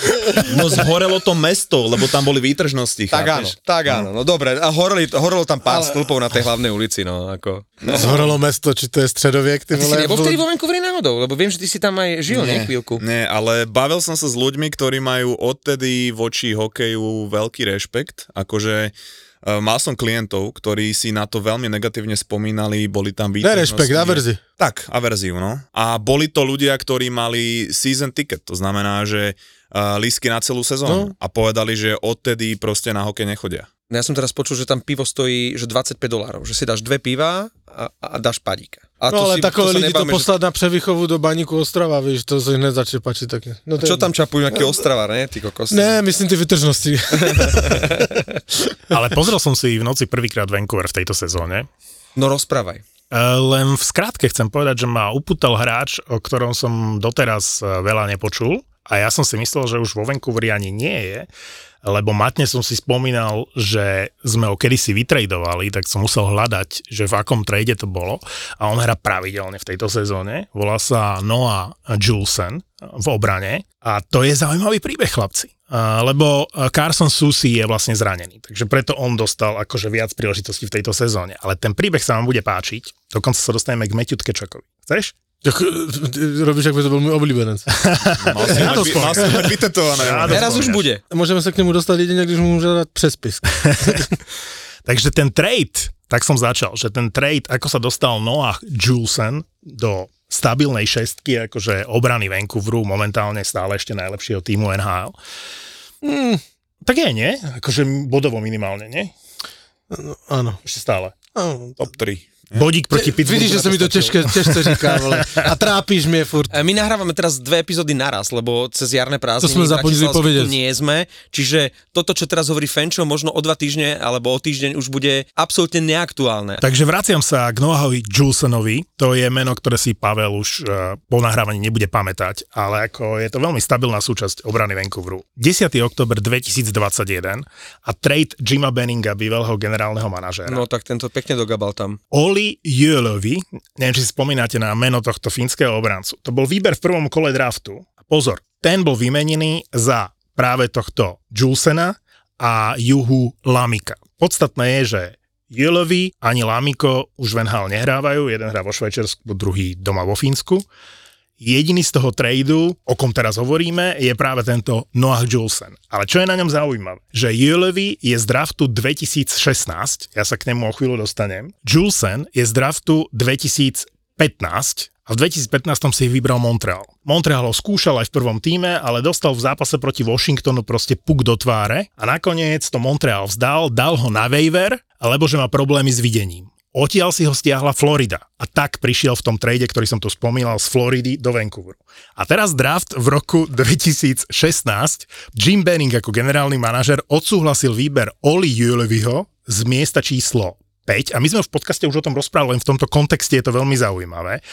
No zhorelo to mesto, lebo tam boli výtržnosti, Tak áno, chápeš? tak áno. No dobre, a horeli, horelo tam pár stĺpov na tej hlavnej ulici, no ako. zhorelo mesto, či to je středověk, ty Ty si nebol vtedy vo Vancouveri náhodou, lebo viem, že ty si tam aj žil, nie, chvíľku. Nie, ale bavil som sa s ľuďmi, ktorí majú odtedy voči hokeju veľký rešpekt. Akože mal som klientov, ktorí si na to veľmi negatívne spomínali, boli tam Ne, výtržnosti. respekt, averzi. Tak, averziu, no. A boli to ľudia, ktorí mali season ticket, to znamená, že uh, lísky na celú sezónu. No. A povedali, že odtedy proste na hokej nechodia. Ja som teraz počul, že tam pivo stojí že 25 dolárov, že si dáš dve piva a, a dáš padíka. A No ale si, takové lidi to nebavíme, že- na převychovu do baníku Ostrava, víš, to se hned začne pačit taky. No Čo je- tam čapujú, nejaký ostravar, ne, ty kokos? Ne, myslím ty vytržnosti. Ale pozrel som si v noci prvýkrát Vancouver v tejto sezóne. No rozprávaj. E, Len v skratke chcem povedať, že ma uputal hráč, o ktorom som doteraz e, veľa nepočul a ja som si myslel, že už vo Vancouveri ani nie je. Lebo matne som si spomínal, že sme ho kedysi vytradovali, tak som musel hľadať, že v akom trade to bolo a on hrá pravidelne v tejto sezóne. Volá sa Noah Julesen v obrane a to je zaujímavý príbeh, chlapci. Lebo Carson Susi je vlastne zranený, takže preto on dostal akože viac príležitostí v tejto sezóne. Ale ten príbeh sa vám bude páčiť, dokonca sa dostaneme k Matthew Tkečakovi. Chceš? Ty robíš, ako to bol môj obľúbenec. Mal si Ja to mať, spomínam. mal si mať vytetované. Teraz už bude. Môžeme sa k nemu dostať jedine, když mu môže dať přespis. Takže ten trade, tak som začal, že ten trade, ako sa dostal Noah Julesen do stabilnej šestky, akože obrany Vancouveru, momentálne stále ešte najlepšieho týmu NHL. Hmm, tak je, nie? Akože bodovo minimálne, nie? Áno. Ešte stále. Áno. Top 3. Bodík proti Pittsburghu. Vidíš, že sa mi to ťažké, ťažko říká, vole. A trápíš mnie furt. E, My nahrávame teraz dve epizódy naraz, lebo cez jarné prázdniny To sme Bratislavsku povedať. nie sme, čiže toto, čo teraz hovorí Fenčo, možno o dva týždne alebo o týždeň už bude absolútne neaktuálne. Takže vraciam sa k Noahovi Julesenovi, to je meno, ktoré si Pavel už uh, po nahrávaní nebude pamätať, ale ako je to veľmi stabilná súčasť obrany Vancouveru. 10. oktober 2021 a trade Jima Benninga, bývalého generálneho manažéra. No tak tento pekne dogabal tam. Oli Jölovi, neviem, či si spomínate na meno tohto fínskeho obrancu. To bol výber v prvom kole draftu. Pozor, ten bol vymenený za práve tohto Julesena a Juhu Lamika. Podstatné je, že Jölovi ani Lamiko už v NHL nehrávajú, jeden hrá vo Švajčiarsku, druhý doma vo Fínsku. Jediný z toho tradu, o kom teraz hovoríme, je práve tento Noah Julesen. Ale čo je na ňom zaujímavé? Že Jölevi je z draftu 2016, ja sa k nemu o chvíľu dostanem. Julesen je z draftu 2015 a v 2015 si ich vybral Montreal. Montreal ho skúšal aj v prvom týme, ale dostal v zápase proti Washingtonu proste puk do tváre a nakoniec to Montreal vzdal, dal ho na waiver, alebo že má problémy s videním. Odtiaľ si ho stiahla Florida a tak prišiel v tom trade, ktorý som tu spomínal, z Floridy do Vancouveru. A teraz draft v roku 2016 Jim Benning ako generálny manažer odsúhlasil výber Oli Juleviho z miesta číslo 5 a my sme v podcaste už o tom rozprávali, len v tomto kontexte je to veľmi zaujímavé.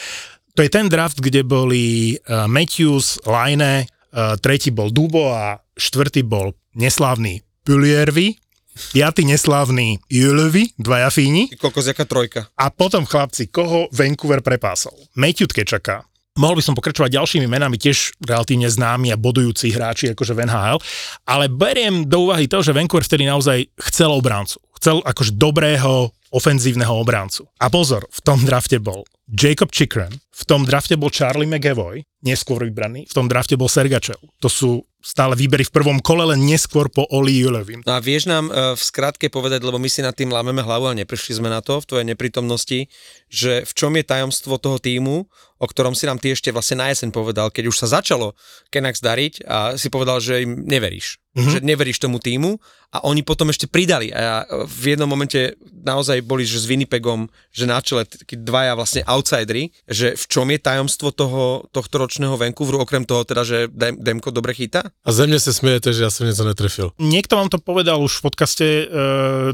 To je ten draft, kde boli uh, Matthews, Line, uh, tretí bol Dubo a štvrtý bol neslávny Puliervi, piatý neslávny Julevi, dvaja Fíni. Kokos, jaká trojka. A potom chlapci, koho Vancouver prepásol? Matthew Tkečaka. Mohol by som pokračovať ďalšími menami, tiež relatívne známi a bodujúci hráči akože v NHL, ale beriem do úvahy to, že Vancouver vtedy naozaj chcel obráncu. Chcel akože dobrého ofenzívneho obráncu. A pozor, v tom drafte bol Jacob Chikrin, v tom drafte bol Charlie McAvoy, neskôr vybraný, v tom drafte bol Sergačev. To sú stále výbery v prvom kole, len neskôr po Oli Julevim. No a vieš nám e, v skratke povedať, lebo my si nad tým lámeme hlavu a neprišli sme na to v tvojej neprítomnosti, že v čom je tajomstvo toho týmu, o ktorom si nám ty ešte vlastne na jeseň povedal, keď už sa začalo Kenax dariť a si povedal, že im neveríš. Mm-hmm. Že neveríš tomu týmu a oni potom ešte pridali a e, v jednom momente naozaj boli, že s Winnipegom, že na čele takí dvaja vlastne outsidery, že v čom je tajomstvo toho, tohto ročného Vancouveru, okrem toho teda, že Dem- Demko dobre chytá? A ze mne sa smiete, že ja som niečo netrefil. Niekto vám to povedal už v podcaste, e,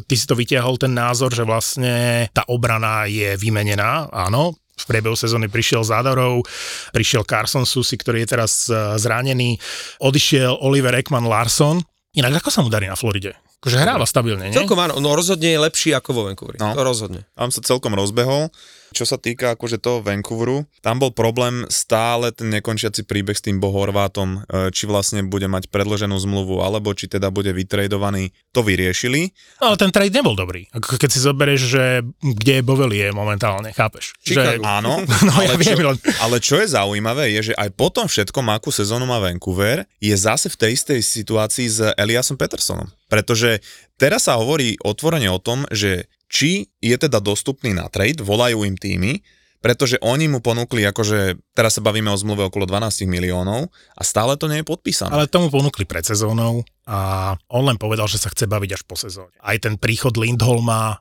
ty si to vytiahol ten názor, že vlastne tá obrana je vymenená, áno, v priebehu sezóny prišiel Zádorov, prišiel Carson Susi, ktorý je teraz e, zranený, odišiel Oliver Ekman Larson. Inak ako sa mu darí na Floride? Akože hráva stabilne, nie? Celkom áno, no rozhodne je lepší ako vo Vancouveri. No. To rozhodne. Tam sa celkom rozbehol. Čo sa týka akože toho Vancouveru, tam bol problém stále ten nekončiaci príbeh s tým Bohorvátom, e, či vlastne bude mať predloženú zmluvu, alebo či teda bude vytradovaný. To vyriešili. No, ale ten trade nebol dobrý. Keď si zoberieš, že kde je Bovelie momentálne, chápeš? Chicago. Že, Áno, No, ja ale, viem, čo, ale čo je zaujímavé, je, že aj po tom všetkom, akú sezónu má Vancouver, je zase v tej istej situácii s Eliasom Petersonom. Pretože teraz sa hovorí otvorene o tom, že či je teda dostupný na trade, volajú im týmy, pretože oni mu ponúkli, akože teraz sa bavíme o zmluve okolo 12 miliónov a stále to nie je podpísané. Ale tomu ponúkli pred sezónou a on len povedal, že sa chce baviť až po sezóne. Aj ten príchod Lindholma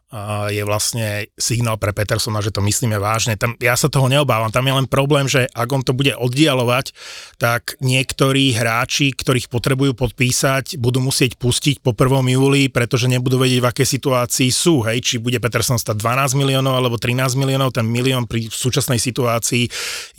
je vlastne signál pre Petersona, že to myslíme vážne. Tam, ja sa toho neobávam, tam je len problém, že ak on to bude oddialovať, tak niektorí hráči, ktorých potrebujú podpísať, budú musieť pustiť po 1. júli, pretože nebudú vedieť, v akej situácii sú. Hej, či bude Peterson stať 12 miliónov alebo 13 miliónov, ten milión pri súčasnej situácii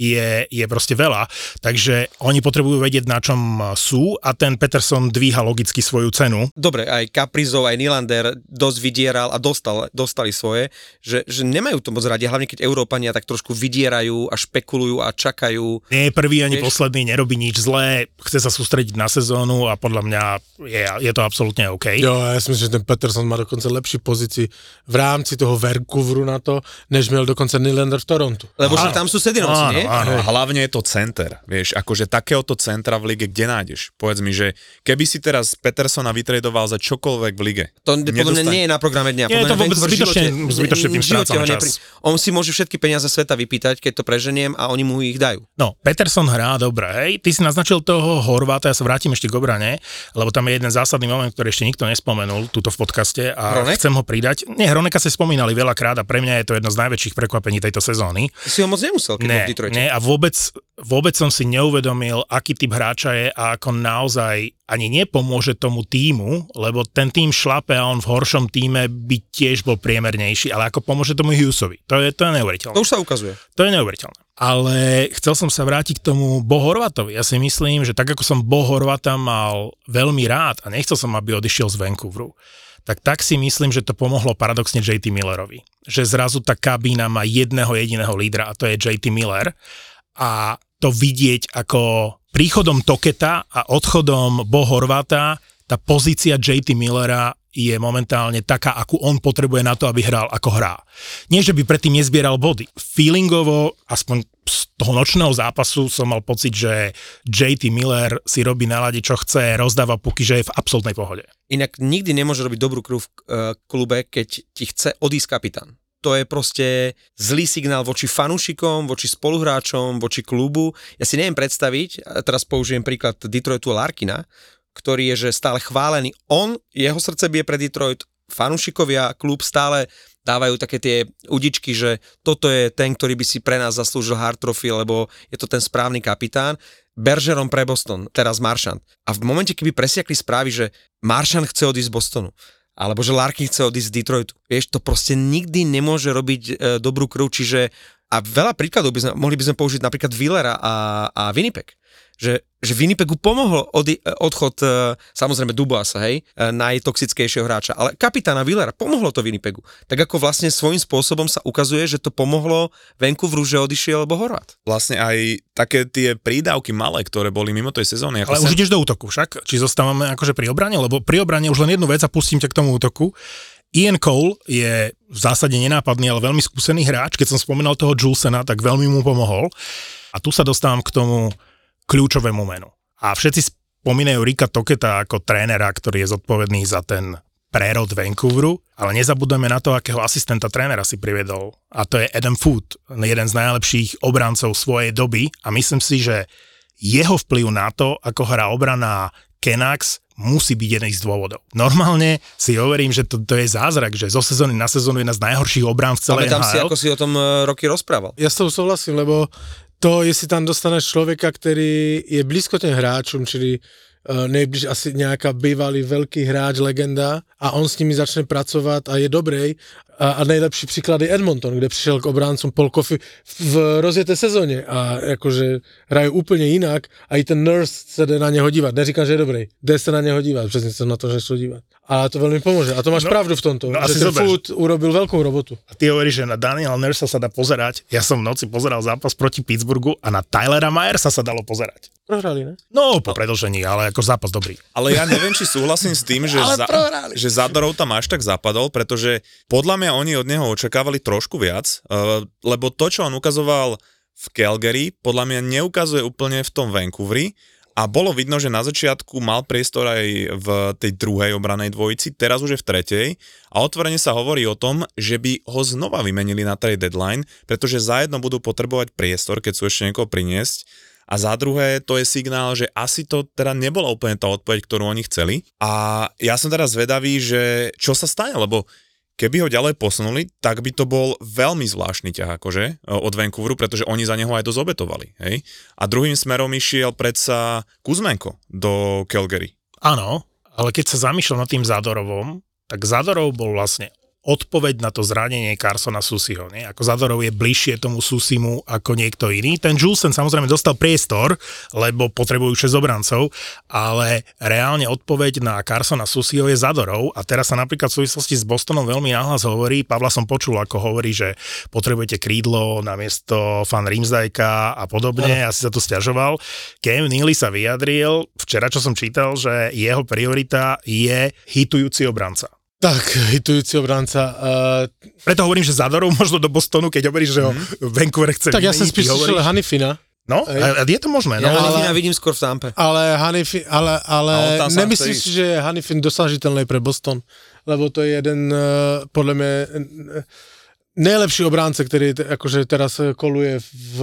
je, je proste veľa. Takže oni potrebujú vedieť, na čom sú a ten Peterson dvíha logicky svoju cenu. Dobre, aj Kaprizov, aj Nylander dosť vydieral a dostal, dostali svoje, že, že nemajú to moc radi, hlavne keď Európania tak trošku vydierajú a špekulujú a čakajú. Nie je prvý ani Vieš- posledný, nerobí nič zlé, chce sa sústrediť na sezónu a podľa mňa je, je to absolútne OK. Jo, ja si myslím, že ten Peterson má dokonce lepší pozícii v rámci toho Vancouveru na to, než měl dokonce Nylander v Torontu. Lebo že Áno. tam sú Sedinovci, Áno, nie? áno. A hlavne je to center, vieš, akože takéhoto centra v lige, kde nájdeš? Povedz mi, že keby si teraz Petersona vytredoval za čokoľvek v lige. To podľa mňa nedostane- nie je na programe dňa. Nie, Podľa to mňa vôbec zbytočne- živote- zbytočne tým strácam čas. nepri- On si môže všetky peniaze sveta vypýtať, keď to preženiem a oni mu ich dajú. No, Peterson hrá dobre, hej. Ty si naznačil toho Horváta, ja sa vrátim ešte k obrane, lebo tam je jeden zásadný moment, ktorý ešte nikto nespomenul tuto v podcaste a Hronek? chcem ho pridať. Nie, Hroneka ste spomínali veľakrát a pre mňa je to jedno z najväčších prekvapení tejto sezóny. Ty si ho moc nemusel, keď Ne, v Detroite. ne, a vôbec, vôbec som si neuvedomil, aký typ hráča je a ako naozaj ani nepomôže tomu týmu, lebo ten tým šlape a on v horšom týme by tiež bol priemernejší, ale ako pomôže tomu Hughesovi. To je, to je neuveriteľné. To už sa ukazuje. To je neuveriteľné. Ale chcel som sa vrátiť k tomu Bo Horvatovi. Ja si myslím, že tak ako som Bo Horvata mal veľmi rád a nechcel som, aby odišiel z Vancouveru, tak tak si myslím, že to pomohlo paradoxne JT Millerovi. Že zrazu tá kabína má jedného jediného lídra a to je JT Miller. A to vidieť ako príchodom Toketa a odchodom Bo Horvata, tá pozícia JT Millera je momentálne taká, akú on potrebuje na to, aby hral ako hrá. Nie, že by predtým nezbieral body. Feelingovo, aspoň z toho nočného zápasu som mal pocit, že JT Miller si robí na lade, čo chce, rozdáva puky, že je v absolútnej pohode. Inak nikdy nemôže robiť dobrú krv v eh, klube, keď ti chce odísť kapitán. To je proste zlý signál voči fanúšikom, voči spoluhráčom, voči klubu. Ja si neviem predstaviť, teraz použijem príklad Detroitu Larkina, ktorý je že stále chválený. On, jeho srdce bije pre Detroit, fanúšikovia, klub stále dávajú také tie udičky, že toto je ten, ktorý by si pre nás zaslúžil hard trophy, lebo je to ten správny kapitán. Bergeron pre Boston, teraz Maršant. A v momente, keby presiakli správy, že Maršant chce odísť z Bostonu, alebo že Larkin chce odísť z Detroitu. Vieš, to proste nikdy nemôže robiť e, dobrú krv, čiže a veľa príkladov by sme, mohli by sme použiť napríklad Willera a, a Winnipeg. Že, že Winnipegu pomohol odi, odchod e, samozrejme Duboasa, hej, e, najtoxickejšieho hráča, ale kapitána Willera pomohlo to Winnipegu. Tak ako vlastne svojím spôsobom sa ukazuje, že to pomohlo Vancouveru, že odišiel Bohorvat. Vlastne aj také tie prídavky malé, ktoré boli mimo tej sezóny. Ako Ale už ideš do útoku však? Či zostávame akože pri obrane? Lebo pri obrane už len jednu vec a pustím ťa k tomu útoku. Ian Cole je v zásade nenápadný, ale veľmi skúsený hráč. Keď som spomínal toho Julesena, tak veľmi mu pomohol. A tu sa dostávam k tomu kľúčovému menu. A všetci spomínajú Rika Toketa ako trénera, ktorý je zodpovedný za ten prerod Vancouveru, ale nezabudujeme na to, akého asistenta trénera si priviedol. A to je Adam Food, jeden z najlepších obrancov svojej doby a myslím si, že jeho vplyv na to, ako hrá obrana Canucks, musí byť jeden z dôvodov. Normálne si hovorím, že to, to je zázrak, že zo sezóny na sezónu jedna z najhorších obrán v celej Pamätám si, NHL. ako si o tom e, roky rozprával. Já s tou souhlasím, lebo to, jestli tam dostaneš člověka, který je blízko těm hráčům, čili uh, nejbliž asi nějaká bývalý velký hráč, legenda a on s nimi začne pracovat a je dobrý. A, a nejlepší příklad je Edmonton, kde přišel k obráncům Paul Coffey v rozjeté sezóně a jakože hrají úplně jinak a i ten Nurse se jde na něho dívat. Neříkám, že je dobrý, jde se na něho dívat, přesně jsem na to nešel dívat. A to velmi pomůže. A to máš No, pravdu v tomto, no že ten zober. Food urobil velkou robotu. A ty hovoríš, že na Daniel Nursa sa dá pozerať. Ja som v noci pozeral zápas proti Pittsburghu a na Tylera Myersa sa dalo pozerať. Prohrali, ne? No, po predlžení, ale ako zápas dobrý. Ale ja neviem, či súhlasím s tým, že, za, že Zadorov tam až tak zapadol, pretože podľa mňa oni od neho očakávali trošku viac, uh, lebo to, čo on ukazoval v Calgary, podľa mňa neukazuje úplne v tom Vancouveri. A bolo vidno, že na začiatku mal priestor aj v tej druhej obranej dvojici, teraz už je v tretej. A otvorene sa hovorí o tom, že by ho znova vymenili na trade deadline, pretože za jedno budú potrebovať priestor, keď sú ešte niekoho priniesť. A za druhé, to je signál, že asi to teda nebola úplne tá odpoveď, ktorú oni chceli. A ja som teraz zvedavý, že čo sa stane, lebo keby ho ďalej posunuli, tak by to bol veľmi zvláštny ťah akože od Vancouveru, pretože oni za neho aj dosť obetovali. Hej? A druhým smerom išiel predsa Kuzmenko do Calgary. Áno, ale keď sa zamýšľam nad tým Zadorovom, tak Zadorov bol vlastne odpoveď na to zranenie Carsona Susiho. Nie? Ako Zadorov je bližšie tomu Susimu ako niekto iný. Ten Julesen samozrejme dostal priestor, lebo potrebujú 6 obrancov, ale reálne odpoveď na Carsona Susiho je Zadorov a teraz sa napríklad v súvislosti s Bostonom veľmi nahlas hovorí, Pavla som počul, ako hovorí, že potrebujete krídlo namiesto fan Rimsdajka a podobne, asi sa tu stiažoval. Cam Neely sa vyjadril, včera čo som čítal, že jeho priorita je hitujúci obranca. Tak, hitujúci obranca. Uh, Preto hovorím, že Zadorov možno do Bostonu, keď hovoríš, že ho Mhm. Vancouver chce tak ja som spíš ty slyšel hovoríš- Hanifina. No, a, a je to možné. No, Ja ale... Hanifina vidím skôr v Tampe. Ale, Hanifi, ale, ale nemyslím chce si, že je Hanifin dosažiteľný pre Boston, lebo to je jeden, uh, podľa mňa, uh, nejlepší obránce, ktorý akože teraz eh, koluje v,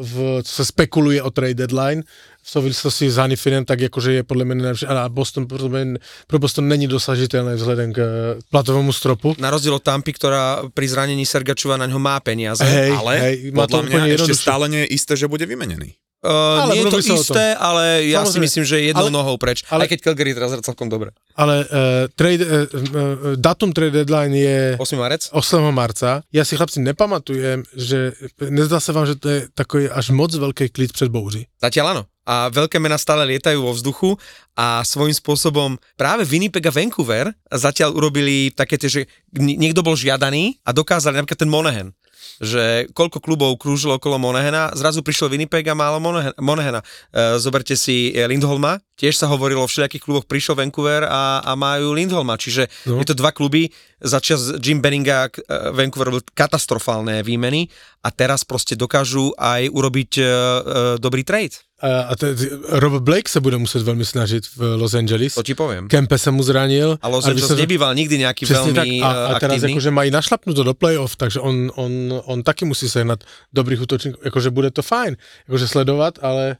v, co sa spekuluje o trade deadline v súvislosti s Hanifinem, tak akože je podľa mňa najlepší, a Boston podľa mňa, pro Boston není dosažiteľný vzhľadom k eh, platovému stropu. Na rozdiel od Tampy, ktorá pri zranení Sergačova na ňo má peniaze. Hej, Ale hej, má podľa mňa ešte stále nie je isté, že bude vymenený. Uh, Ale nie je to isté, ale ja si Samozrejme. myslím, že je jednou Ale- nohou preč. ale- Aj keď Calgary teraz hrá celkom dobre. Ale uh, trade, uh, uh, datum trade deadline je 8. marec? 8. marca. Ja si chlapci nepamatujem, že nezdá sa vám, že to je takový až moc veľký klid před bouří. Zatiaľ áno. A veľké mená stále lietajú vo vzduchu a svojím spôsobom práve Winnipeg a Vancouver zatiaľ urobili také tie, že ni- niekto bol žiadaný a dokázali napríklad ten Monahan že koľko klubov krúžilo okolo Monahena, zrazu prišiel Winnipeg a málo Monahena. E, zoberte si e, Lindholma, tiež sa hovorilo o všelijakých kluboch, prišiel Vancouver a, a majú Lindholma, čiže no. je to dva kluby, začas Jim Benninga e, Vancouver robil katastrofálne výmeny a teraz proste dokážu aj urobiť dobrý trade. A, a te, Rob Blake se bude muset velmi snažit v Los Angeles. To ti poviem. Kempe se mu zranil. A Los Angeles sa- nebýval nikdy nejaký Přesně tak. veľmi A, a eh, teraz aktívny. akože mají našlapnuto do playoff, takže on, on, on taky musí sehnat dobrých útočníkov. Akože bude to fajn, akože sledovat, ale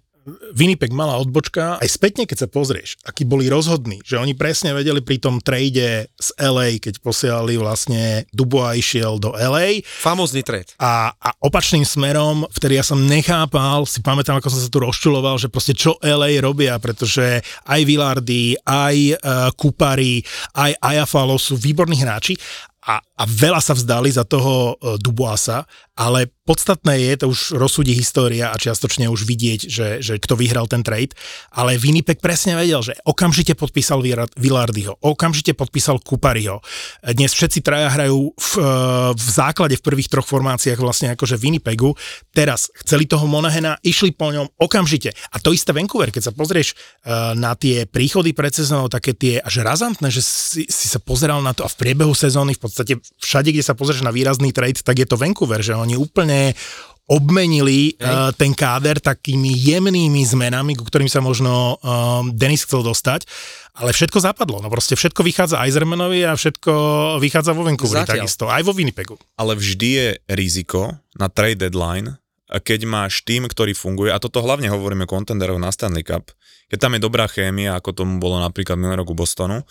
Winnipeg malá odbočka, aj spätne, keď sa pozrieš, akí boli rozhodní, že oni presne vedeli pri tom trade z LA, keď posielali vlastne Dubois išiel do LA Famózny trade. a, a opačným smerom, vtedy ja som nechápal, si pamätám, ako som sa tu rozčuloval, že proste čo LA robia, pretože aj Villardy, aj uh, Kupari, aj Ayafalo sú výborní hráči. A, a veľa sa vzdali za toho uh, Duboisa, ale podstatné je, to už rozsúdi história a čiastočne už vidieť, že, že kto vyhral ten trade, ale Winnipeg presne vedel, že okamžite podpísal Villardyho, okamžite podpísal Kupariho. Dnes všetci traja hrajú v, eh, v základe v prvých troch formáciách vlastne akože Winnipegu. Teraz chceli toho Monahena, išli po ňom okamžite. A to isté Vancouver, keď sa pozrieš eh, na tie príchody pred sezónou, také tie až razantné, že si, si sa pozeral na to a v priebehu sezóny v podstate všade, kde sa pozrieš na výrazný trade, tak je to Vancouver, že oni úplne obmenili uh, ten káder takými jemnými zmenami, ku ktorým sa možno um, Denis chcel dostať, ale všetko zapadlo. No proste všetko vychádza Eisermanovi a všetko vychádza vo Vancouveri Zatiaľ. takisto, aj vo Winnipegu. ale vždy je riziko na trade deadline, keď máš tým, ktorý funguje, a toto hlavne hovoríme o contenderov na Stanley Cup, keď tam je dobrá chémia, ako tomu bolo napríklad minulý rok u Bostonu,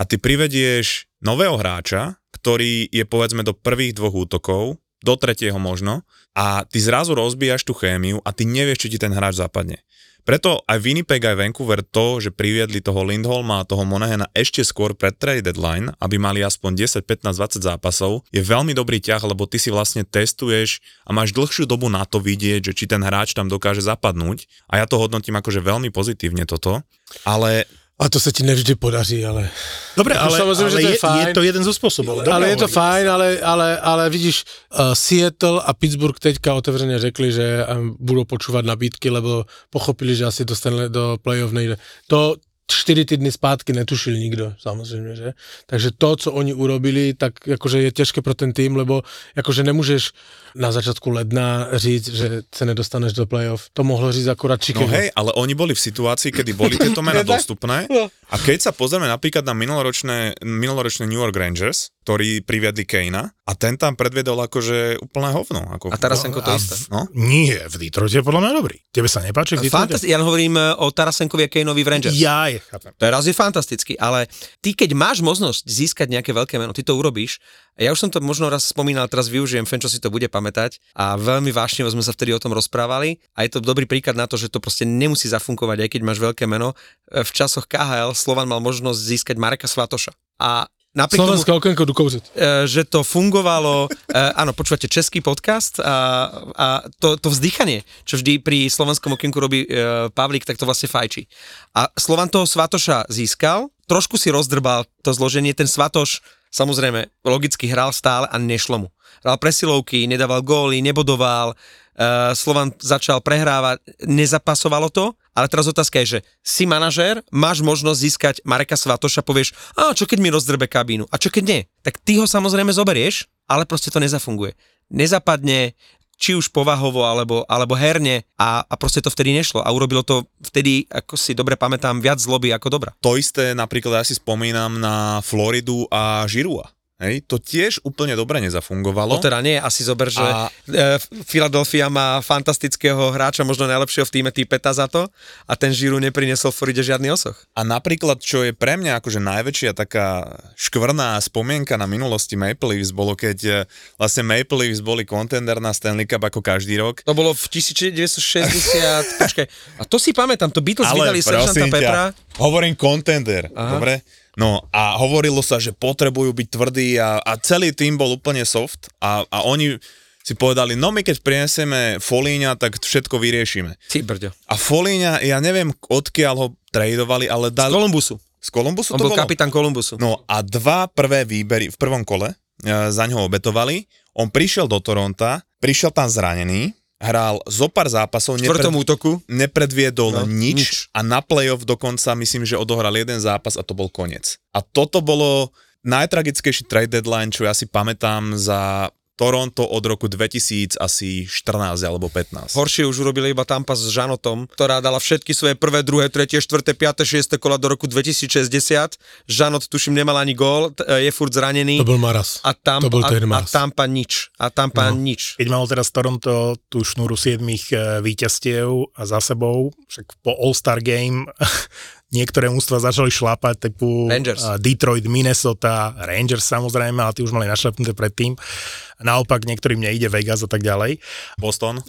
a ty privedieš nového hráča, ktorý je povedzme do prvých dvoch útokov, do tretieho možno, a ty zrazu rozbíjaš tú chémiu a ty nevieš, či ti ten hráč zapadne. Preto aj Winnipeg, aj Vancouver to, že priviedli toho Lindholma a toho Monahena ešte skôr pred trade deadline, aby mali aspoň 10, 15, 20 zápasov, je veľmi dobrý ťah, lebo ty si vlastne testuješ a máš dlhšiu dobu na to vidieť, že či ten hráč tam dokáže zapadnúť. A ja to hodnotím akože veľmi pozitívne toto. Ale a to se ti nevždy podaří, ale... Dobre, ale, samozrejme, ale že to je je, fajn. je to jeden zo spôsobov. Dobre, ale je to fajn, ale, ale, ale vidíš, uh, Seattle a Pittsburgh teďka otevřeně řekli, že um, budou počúvat nabídky, lebo pochopili, že asi dostaneli do playoff nejde. To čtyři týdny zpátky netušil nikdo, samozřejmě, že? Takže to, co oni urobili, tak jakože je těžké pro ten tým, lebo jakože nemůžeš na začátku ledna říct, že se nedostaneš do playoff. To mohlo říct akorát No Chicago. hej, ale oni boli v situácii, kedy boli tieto mená dostupné a keď sa pozrieme napríklad na minuloročné, minuloročné New York Rangers, ktorí priviedli Kanea a ten tam predviedol akože úplné hovno. Ako, A Tarasenko to A isté. No, Nie, v Detroite je podľa mňa dobrý. Tebe sa nepáči v Detroite? Fantasti- ja hovorím e, o Tarasenkovi a Kaneovi v Rangers. Ja je, chápem. Teraz je fantastický, ale ty keď máš možnosť získať nejaké veľké meno, ty to urobíš. Ja už som to možno raz spomínal, teraz využijem, Fenčo si to bude pamätať a veľmi vášne sme sa vtedy o tom rozprávali a je to dobrý príklad na to, že to proste nemusí zafunkovať, aj keď máš veľké meno. E, V časoch KHL Slovan mal možnosť získať Mareka Svatoša. A napriek tomu, okienko jdu kouřit. e, že to fungovalo, e, áno, počúvate český podcast a, a to, to vzdychanie, čo vždy pri slovenskom okienku robí e, Pavlík, tak to vlastne fajčí. A Slovan toho Svatoša získal, trošku si rozdrbal to zloženie, ten Svatoš samozrejme logicky hral stále a nešlo mu. Hral presilovky, nedával góly, nebodoval, uh, Slovan začal prehrávať, nezapasovalo to, ale teraz otázka je, že si manažér, máš možnosť získať Mareka Svatoša, povieš, a čo keď mi rozdrbe kabínu, a čo keď nie? Tak ty ho samozrejme zoberieš, ale proste to nezafunguje. Nezapadne, či už povahovo alebo, alebo herne a, a proste to vtedy nešlo a urobilo to vtedy, ako si dobre pamätám, viac zloby ako dobra. To isté napríklad ja si spomínam na Floridu a Žirua. Hej, to tiež úplne dobre nezafungovalo. To teda nie, asi zober, že A- a... Philadelphia má fantastického hráča, možno najlepšieho v týme Týpeta za to a ten Žiru neprinesol Floride žiadny osoch. A napríklad, čo je pre mňa akože najväčšia taká škvrná spomienka na minulosti Maple Leafs bolo, keď eh, vlastne Maple Leafs boli contender na Stanley Cup ako každý rok. To bolo v 1960, počkaj, a to si pamätám, to Beatles vydali Seržanta ťa, hovorím contender, Aha. dobre? No a hovorilo sa, že potrebujú byť tvrdí a, a celý tým bol úplne soft a, a oni si povedali, no my keď prinesieme Folíňa, tak všetko vyriešime. Ty brďo. A Folíňa, ja neviem odkiaľ ho tradovali, ale Z dali... Kolumbusu. Z Kolumbusu On to bol bolo? kapitán Kolumbusu. No a dva prvé výbery v prvom kole e, za ňoho obetovali. On prišiel do Toronta, prišiel tam zranený, hral zo pár zápasov, štvrtom útoku. nepredviedol No, nič. nič a na playoff dokonca myslím, že odohral jeden zápas a to bol koniec. A toto bolo najtragickejší trade deadline, čo ja si pamätám za Toronto od roku 2000 asi 14 alebo 15. Horšie už urobili iba Tampa s Žanotom, ktorá dala všetky svoje prvé, druhé, tretie, štvrté, piaté, šiesté kola do roku 2060. Žanot, tuším, nemal ani gól, t- je furt zranený. To byl Maras. A Tampa, to byl a, ten a Maras. Tampa nič. A Tampa No. nič. Keď mal teraz Toronto tú šnúru 7 víťazstiev a za sebou, však po All-Star Game niektoré mústva začali šlapať, typu Rangers. a, Detroit, Minnesota, Rangers samozrejme, ale tí už mali našlepnuté predtým. Naopak niektorým nejde Vegas a tak ďalej. Boston.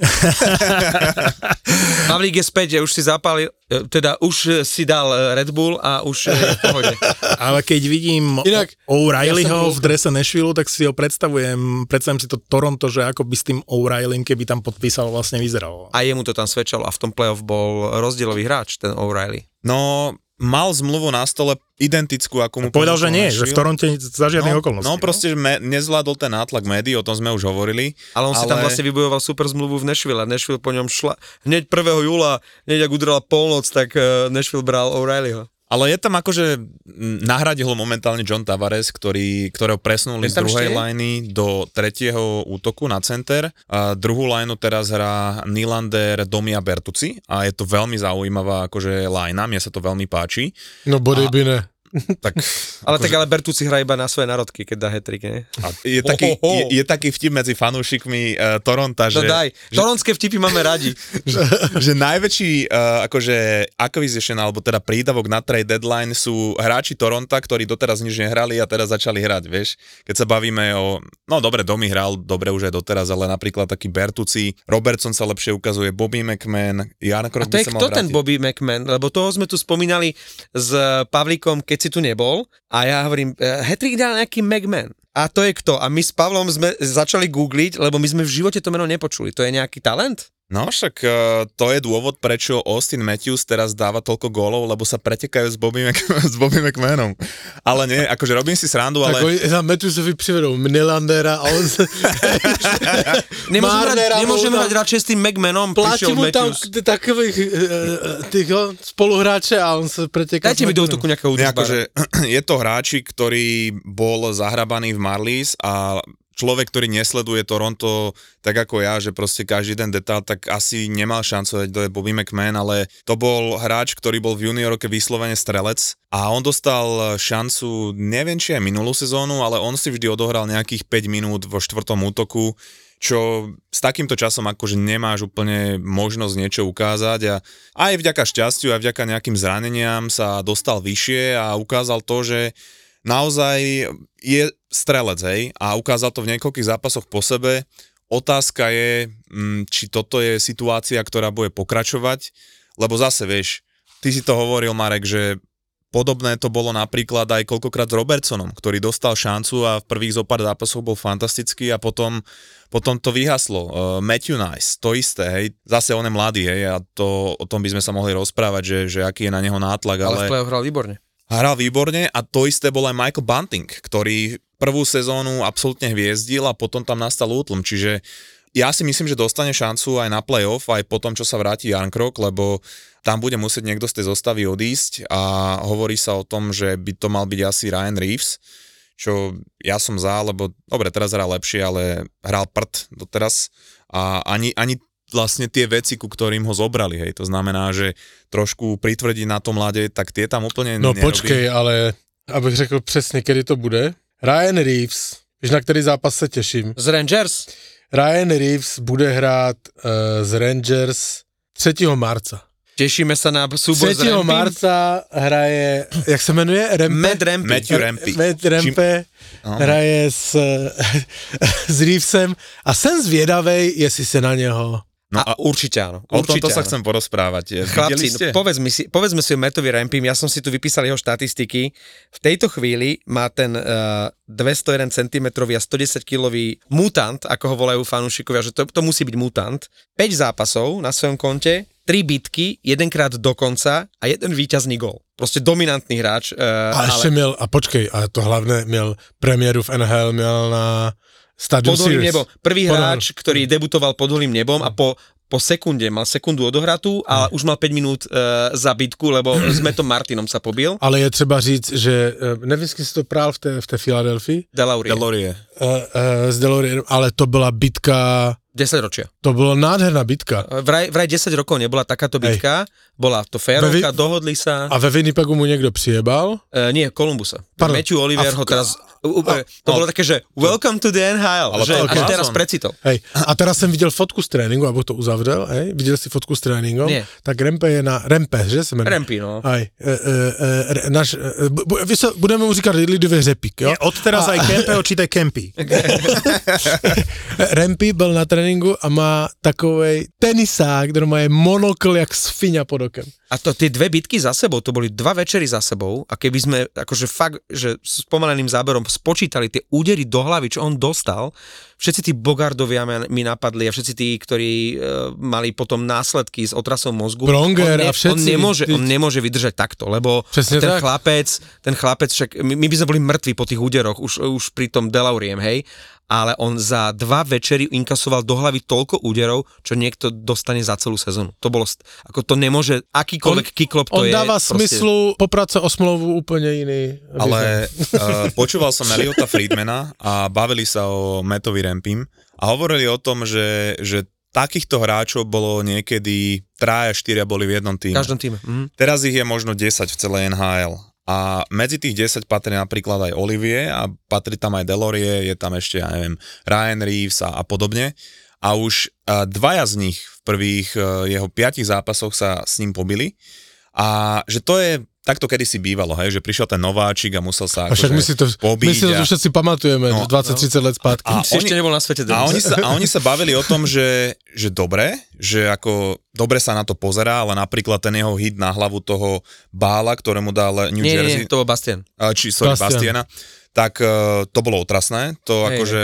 Pavlík je späť, že už si zapálil, e, teda už si dal e, Red Bull a už je v pohode. Ale keď vidím Inak, O'Reillyho ja v drese Nashville, tak si ho predstavujem, predstavím si to Toronto, že ako by s tým O'Reillym, keby tam podpísal, vlastne vyzeralo. A jemu to tam svedčalo a v tom playoff bol rozdielový hráč, ten O'Reilly. No, mal zmluvu na stole identickú, ako mu Povedal, že nie, že v Toronte za žiadnych no, okolností. No proste že me, nezvládol ten nátlak médií, o tom sme už hovorili. Ale on si tam vlastne vybojoval super zmluvu v Nashville a Nashville po ňom šla. Hneď 1. júla, hneď ak udrela polnoc, tak e, Nashville bral O'Reillyho. Ale je tam akože, nahradil ho momentálne John Tavares, ktorý, ktorého presunuli Je z druhej ešte je? liney do tretieho útoku na center. A druhú lineu teraz hrá Nylander, Domia Bertuci a je to veľmi zaujímavá akože linea, mne sa to veľmi páči. No body by ne. Tak, Ale tak ale Bertucci hrá iba na svoje narodky, keď dá hetrik, nie? a je, taký, je, je taký vtip medzi fanúšikmi uh, Toronta, No že, daj, toronské vtipy máme radi. že, že najväčší uh, akože acquisition, alebo teda prídavok na trade deadline sú hráči Toronta, ktorí doteraz nič nehrali a teraz začali hrať, vieš. Keď sa bavíme o, no dobre, Domi hral, dobre už aj doteraz, ale napríklad taký Bertuci, Robertson sa lepšie ukazuje, Bobby McMahon, Jan A Krok to by je kto ten. Bobby McMahon? Lebo toho sme tu spomínali s Pavlíkom, keď si tu nebol. A ja hovorím, eh, hetrik dal nejaký McMahon. A to je kto? A my s Pavlom sme začali googliť, lebo my sme v živote to meno nepočuli. To je nejaký talent? No však uh, to je dôvod, prečo Austin Matthews teraz dáva toľko gólov, lebo sa pretekajú s Bobby, Mc, s Bobby McMahonom. Ale nie, akože robím si srandu, Tak ale... oni za Metusovi přivedou Nylandera a on. Nemôžeme hrať, nemôžeme hrať radšej s tým McMahonom, Platí prišiel mu tam takových uh, tyho, spoluhráče a on se preteká. Dajte mi do útoku nejakého akože, je to hráči, ktorý bol zahrabaný v Marlies a človek, ktorý nesleduje Toronto tak ako ja, že proste každý ten detail, tak asi nemal šancu, to je Bobby McMahon, ale to bol hráč, ktorý bol v juniorke vyslovene strelec a on dostal šancu, neviem či aj minulú sezónu, ale on si vždy odohral nejakých 5 minút vo štvrtom útoku, čo s takýmto časom akože nemáš úplne možnosť niečo ukázať a aj vďaka šťastiu, aj vďaka nejakým zraneniam sa dostal vyššie a ukázal to, že naozaj je strelec, hej, a ukázal to v niekoľkých zápasoch po sebe. Otázka je, mm, či toto je situácia, ktorá bude pokračovať, lebo zase, vieš, ty si to hovoril, Marek, že podobné to bolo napríklad aj koľkokrát s Robertsonom, ktorý dostal šancu a v prvých zo pár zápasoch bol fantastický a potom, potom to vyhaslo. Uh, Matthew Nice, to isté, hej, zase on je mladý, hej, a to, o tom by sme sa mohli rozprávať, že, že aký je na neho nátlak, Ale, ale, v hral výborne. hral výborne a to isté bol aj Michael Bunting, ktorý prvú sezónu absolútne hviezdil a potom tam nastal útlm, čiže ja si myslím, že dostane šancu aj na playoff, aj po tom, čo sa vráti Jan Krok, lebo tam bude musieť niekto z tej zostavy odísť a hovorí sa o tom, že by to mal byť asi Ryan Reeves, čo ja som za, lebo dobre, teraz hrá lepšie, ale hral prd doteraz a ani, ani vlastne tie veci, ku ktorým ho zobrali, hej, to znamená, že trošku pritvrdiť na to mladé, tak tie tam úplne No nerobí. počkej, ale abych řekl přesně, kedy to bude. Ryan Reeves, víš, na který zápas se těším. Z Rangers? Ryan Reeves bude hrát uh, z Rangers 3. marca. Tešíme sa na súboj 3. s Rampim. marca hraje, jak se jmenuje? Rempe? Matt Rampy. Matthew Rampy. Matt Rempe No. hraje s, s Reevesem a jsem zvědavej, jestli se na něho No a, a určite áno. o určite tomto sa chcem porozprávať. Chlapci, no, povedzme, si, povedzme si o Metovi Rampim, ja som si tu vypísal jeho štatistiky. V tejto chvíli má ten uh, 201 cm a 110 kg mutant, ako ho volajú fanúšikovia, že to, to musí byť mutant. 5 zápasov na svojom konte, 3 bitky, jedenkrát do konca a jeden víťazný gol. Proste dominantný hráč. Uh, A ještě měl, a počkej, a to hlavné, měl premiéru v NHL, měl na Stadium pod holým nebom. Prvý Pod- hráč, ktorý debutoval pod holým nebom a po po sekunde, mal sekundu odohratú a už mal 5 minút uh, za bitku, lebo s Metom Martinom sa pobil. Ale je třeba říct, že eh, nevím, jestli si to prál v té, v té Filadelfii, Delaurie. Delorie. uh, uh, s Deloriem, ale to byla bitka, 10 ročia. to byla nádherná bitka. Vraj, vraj 10 rokov nebola takáto bitka, bola to férovka, Ve- dohodli sa. A ve Winnipegu mu někdo přijebal. Uh, nie, Kolumbusa. Pardon. Matthew Oliver A v- ho teraz... Uh, to bolo také, že welcome to the NHL, Ale že to až teraz precitol. Hej, a teraz jsem viděl fotku z tréninku, abych to uzavřel, hej, viděl jsi fotku z tréninku, Nie. tak Rempe je na, Rempe, že se jmenuje? Rempy, no. Hej, e, e, e, náš, e, bu, se, budeme mu říkat lidově řepík, jo? Je od teraz aj Kempeho čítaj Kempy. Rempy byl na tréninku a má takovej tenisák, který má je monokl jak sfiňa pod okem. A to tie dve bitky za sebou, to boli dva večery za sebou a keby sme akože fakt, že s pomaleným záberom spočítali tie údery do hlavy, čo on dostal, všetci tí Bogardovia mi napadli a všetci tí, ktorí e, mali potom následky s otrasom mozgu. Pronger on, a všetci, on, nemôže, on nemôže vydržať takto, lebo Presne ten tak. chlapec, ten chlapec, však my, my by sme boli mŕtvi po tých úderoch, už, už pri tom Delauriem, hej, ale on za dva večery inkasoval do hlavy toľko úderov, čo niekto dostane za celú sezónu. To bolo, st- ako to nemôže, akýkoľvek kiklop to On je. dává proste- smyslu poprat se o smlouvu úplně jiný. Ale uh, počúval som Eliota Friedmana a bavili sa o Metovi Rampim a hovorili o tom, že, že takýchto hráčov bolo niekedy traja, štyria boli v jednom V týme. každom týme. Mhm. Teraz ich je možno 10 v celej NHL. A medzi tých 10 patrí napríklad aj Olivier a patrí tam aj Delorie, je tam ešte, ja neviem, Ryan Reeves a, a podobne. A už dvaja z nich v prvých uh, jeho piatich zápasoch sa s ním pobili. A že to je, takto kedysi bývalo, hej, že prišiel ten nováčik a musel sa A však akože my si to, pobiť my si to a- všetci pamatujeme, No, no, 20-30 let zpátky. A si oni- ešte nebol na svete. A oni, sa, a oni sa bavili o tom, že, že dobre, že ako dobre sa na to pozerá, ale napríklad ten jeho hit na hlavu toho bála, ktorému dal New nie, Jersey, nie, to bol Bastian. a či sorry, Bastian. Bastiana, tak uh, to bolo otrasné, to Hej, akože,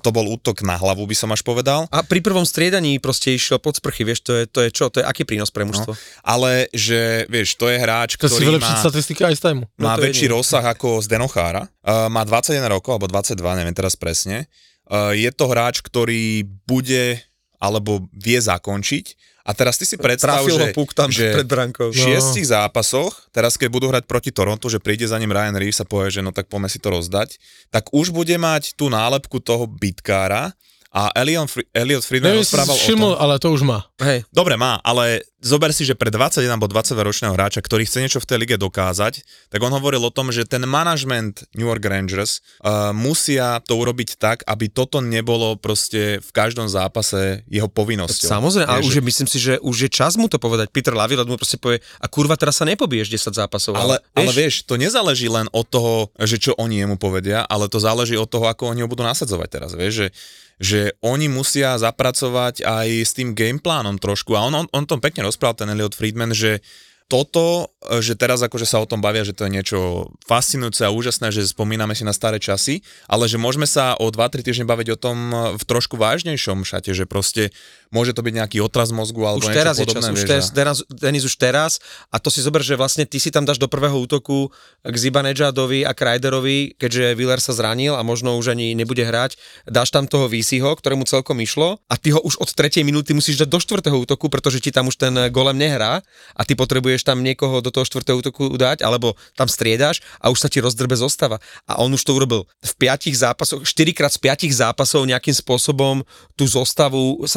to bol útok na hlavu, by som až povedal, A pri prvom striedaní proste išiel pod sprchy, vieš, to je, to je čo? To je aký prínos pre mužstvo? No. ale že, vieš, to je hráč, To ktorý má, statistiky aj z tému. No má väčší jedine. rozsah ako Zdenochára, uh, má 21 rokov, alebo 22, neviem teraz presne, uh, je to hráč, ktorý bude, alebo vie zakončiť, a teraz ty si predstav, Trafil ho že, puk tam že pred brankou. v šiestich zápasoch, teraz keď budú hrať proti Toronto, že príde za ním Ryan Reeves a povie, že no tak poďme si to rozdať, tak už bude mať tú nálepku toho bitkára a Elion, Fri- Elliot Friedman Neviem, rozprával o tom. ale to už má. Hej, Dobre má, ale zober si, že pre 21 alebo 22 ročného hráča, ktorý chce niečo v tej lige dokázať, tak on hovoril o tom, že ten management New York Rangers uh, musia to urobiť tak, aby toto nebolo proste v každom zápase jeho povinnosťou. samozrejme, ale Vieš, už je, myslím si, že už je čas mu to povedať. Peter Laviolette mu proste povie, a kurva, teraz sa nepobiješ 10 zápasov. Ale, ale vieš, to nezáleží len od toho, že čo oni jemu povedia, ale to záleží od toho, ako oni ho budú nasadzovať teraz, vieš, že, že oni musia zapracovať aj s tým gameplánom trošku a on, on, on tom pekne rozprával ten Elliot Friedman, že toto, e, že teraz akože sa o tom bavia, že to je niečo fascinujúce a úžasné, že spomíname si na staré časy, ale že môžeme sa o 2-3 týždne baviť o tom e, v trošku vážnejšom šate, že proste môže to byť nejaký otraz mozgu alebo už niečo teraz je podobné. čas, už vieš, teraz, a- teraz, Denis už teraz a to si zober, že vlastne ty si tam dáš do prvého útoku k Zibanejadovi a Krajderovi, keďže Willer sa zranil a možno už ani nebude hrať, dáš tam toho Visiho, ktorému celkom išlo a ty ho už od tretej minúty musíš dať do štvrtého útoku, pretože ti tam už ten golem nehrá a ty potrebuješ tam niekoho do toho štvrtého útoku dať, alebo tam striedaš a už sa ti rozdrbe zostava. A on už to urobil v piatich zápasoch, 4 krát z piatich zápasov nejakým spôsobom tú zostavu e,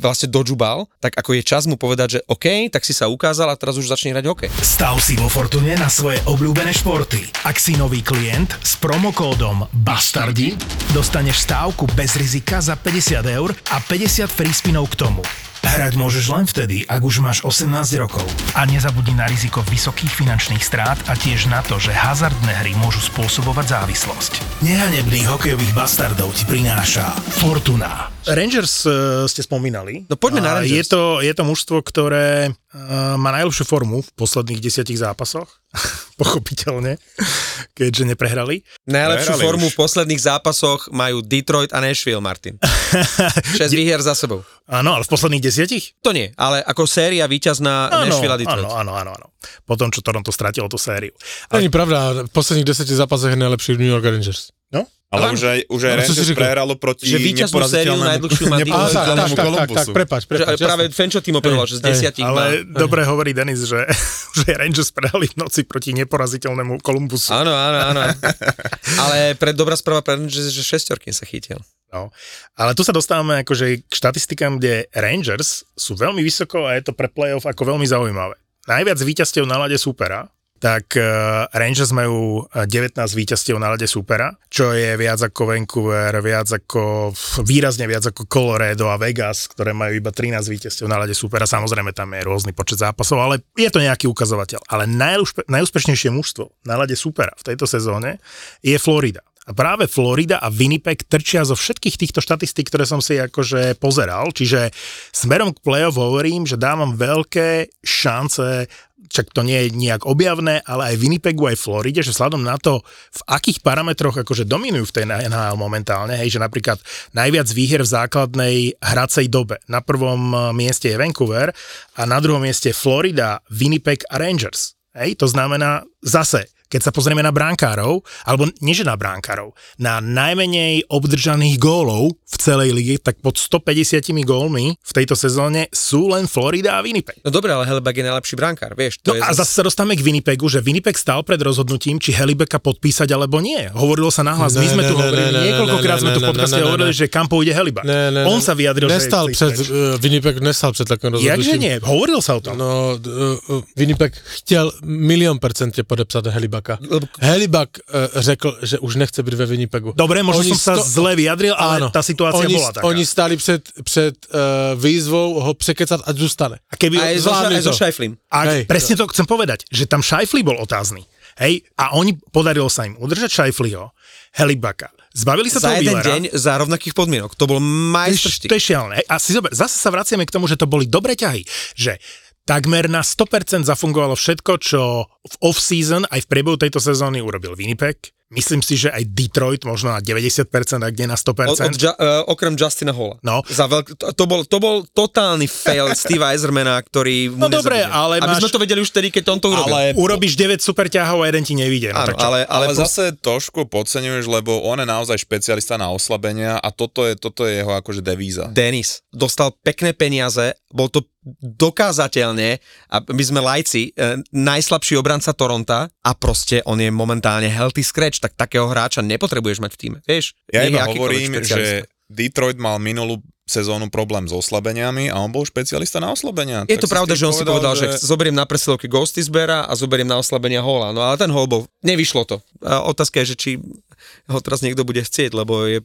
vlastne dodžubal, tak ako je čas mu povedať, že OK, tak si sa ukázal a teraz už začne hrať hokej. Stav si vo Fortune na svoje obľúbené športy. Ak si nový klient s promokódom BASTARDI, dostaneš stávku bez rizika za 50 eur a 50 free spinov k tomu. Hrať môžeš len vtedy, ak už máš 18 rokov. A nezabudni na riziko vysokých finančných strát a tiež na to, že hazardné hry môžu spôsobovať závislosť. Nehanebných hokejových bastardov ti prináša Fortuna. Rangers uh, ste spomínali. No poďme na A Rangers. Je to, je to mužstvo, ktoré má najlepšiu formu v posledných desiatich zápasoch. Pochopiteľne, keďže neprehrali. Najlepšiu Prehrali formu už. v posledných zápasoch majú Detroit a Nashville, Martin. 6 výhier za sebou. Áno, ale v posledných desiatich? To nie, ale ako séria víťazná Nashville a Detroit. áno, áno, áno, áno. Potom, čo Toronto stratilo tú sériu. Není pravda, v posledných deseti zápasoch je najlepší New York Rangers. No, Ale už aj, už aj si Rangers prehralo proti Že víťaznú sériu neporaziteľnému- najdlhšiu má. Á, tak, tak, tak, tak, tak, Columbusu. prepač, Že práve. Fenčo tým operoval, že z desiatich má... ale dobre hovorí Denis, že, že Rangers prehrali v noci proti neporaziteľnému Columbusu. Áno, áno, áno. Ale pre, dobrá správa pre Rangers, že šestorky sa chytil. No. Ale tu sa dostávame akože k štatistikám, kde Rangers sú veľmi vysoko a je to pre playoff ako veľmi zaujímavé. Najviac víťazstiev na lade supera, tak uh, Rangers majú eh, 19 víťazstiev na lade supera, čo je viac ako Vancouver, viac ako, výrazne viac ako Colorado a Vegas, ktoré majú iba 13 víťazstiev na lade supera. Samozrejme tam je rôzny počet zápasov, ale je to nejaký ukazovateľ. Ale najúspe, najúspešnejšie mužstvo na lade supera v tejto sezóne je Florida. A práve Florida a Winnipeg trčia zo všetkých týchto štatistík, ktoré som si akože pozeral. Čiže smerom k play-off hovorím, že dávam veľké šance, čak to nie je nejak objavné, ale aj Winnipegu, aj Floride, že vzhľadom na to, v akých parametroch akože dominujú v tej NHL momentálne, hej, že napríklad najviac výhier v základnej hracej dobe. Na prvom eh, mieste je Vancouver a na druhom mieste Florida, Winnipeg a Rangers. Hej, to znamená zase, keď sa pozrieme na bránkárov, alebo nie že na bránkárov, na najmenej obdržaných gólov v celej lige, tak pod 150 gólmi v tejto sezóne sú len Florida a Winnipeg. No dobre, ale Hellebuck je najlepší brankár, vieš. To No je a zase sa dostávame k Winnipegu, že Winnipeg stál pred rozhodnutím, či Helibeka podpísať alebo nie. Hovorilo sa nahlas, my sme tu hovorili, niekoľkokrát sme tu v podcaste hovorili, že kam pôjde ne, On sa vyjadril, nestal že... před, uh, Winnipeg nestal před takovým rozhodnutím. Jakže nie? Hovoril sa o tom. No, d- uh, Winnipeg chtěl milion percentě podepsat Helibaka. Helibak uh, řekl, že už nechce být ve Winnipegu. Dobre, možno Oni som sa sto- zle vyjadril, ale tá situácia oni, bola taká. Oni stáli před, před uh, výzvou ho překecat, ať zůstane. A keby aj, so, aj so to. Šajflim. A Hej. presne to chcem povedať, že tam Šajfli bol otázny. Hej, a oni, podarilo sa im udržať Šajfliho, Helibaka. Zbavili sa Za toho jeden Willera. deň, za rovnakých podmienok. To bol majstrštík. to je šialené. A si zober, zase sa vraciame k tomu, že to boli dobré ťahy. Že takmer na 100% zafungovalo všetko, čo v off-season aj v priebehu tejto sezóny urobil Winnipeg. Myslím si, že aj Detroit možno na 90%, ak nie na 100%. Od, od, uh, okrem Justina Holla. No. Za veľk, to, to, bol, to bol totálny fail Steve Eisermana, ktorý mu No dobre, ale Aby máš- sme to vedeli už tedy, keď on to urobil. Ale, Urobíš 9 super ťahov a jeden ti nevíde. No, Áno, tak čo? ale, ale, ale, zase trošku podceňuješ, lebo on je naozaj špecialista na oslabenia a toto je, toto je jeho akože devíza. Denis dostal pekné peniaze, bol to dokázateľne, a my sme lajci, e, najslabší obranca Toronta a proste on je momentálne healthy scratch, tak takého hráča nepotrebuješ mať v týme, vieš? Ja iba hovorím, že Detroit mal minulú sezónu problém s oslabeniami a on bol špecialista na oslabenia. Je Tak to pravda, že on si povedal, že zoberiem na presilovky Ghostisbera a zoberiem na oslabenia Hola. No ale ten Hol bol, nevyšlo to. A otázka je, že či ho teraz niekto bude chcieť, lebo je,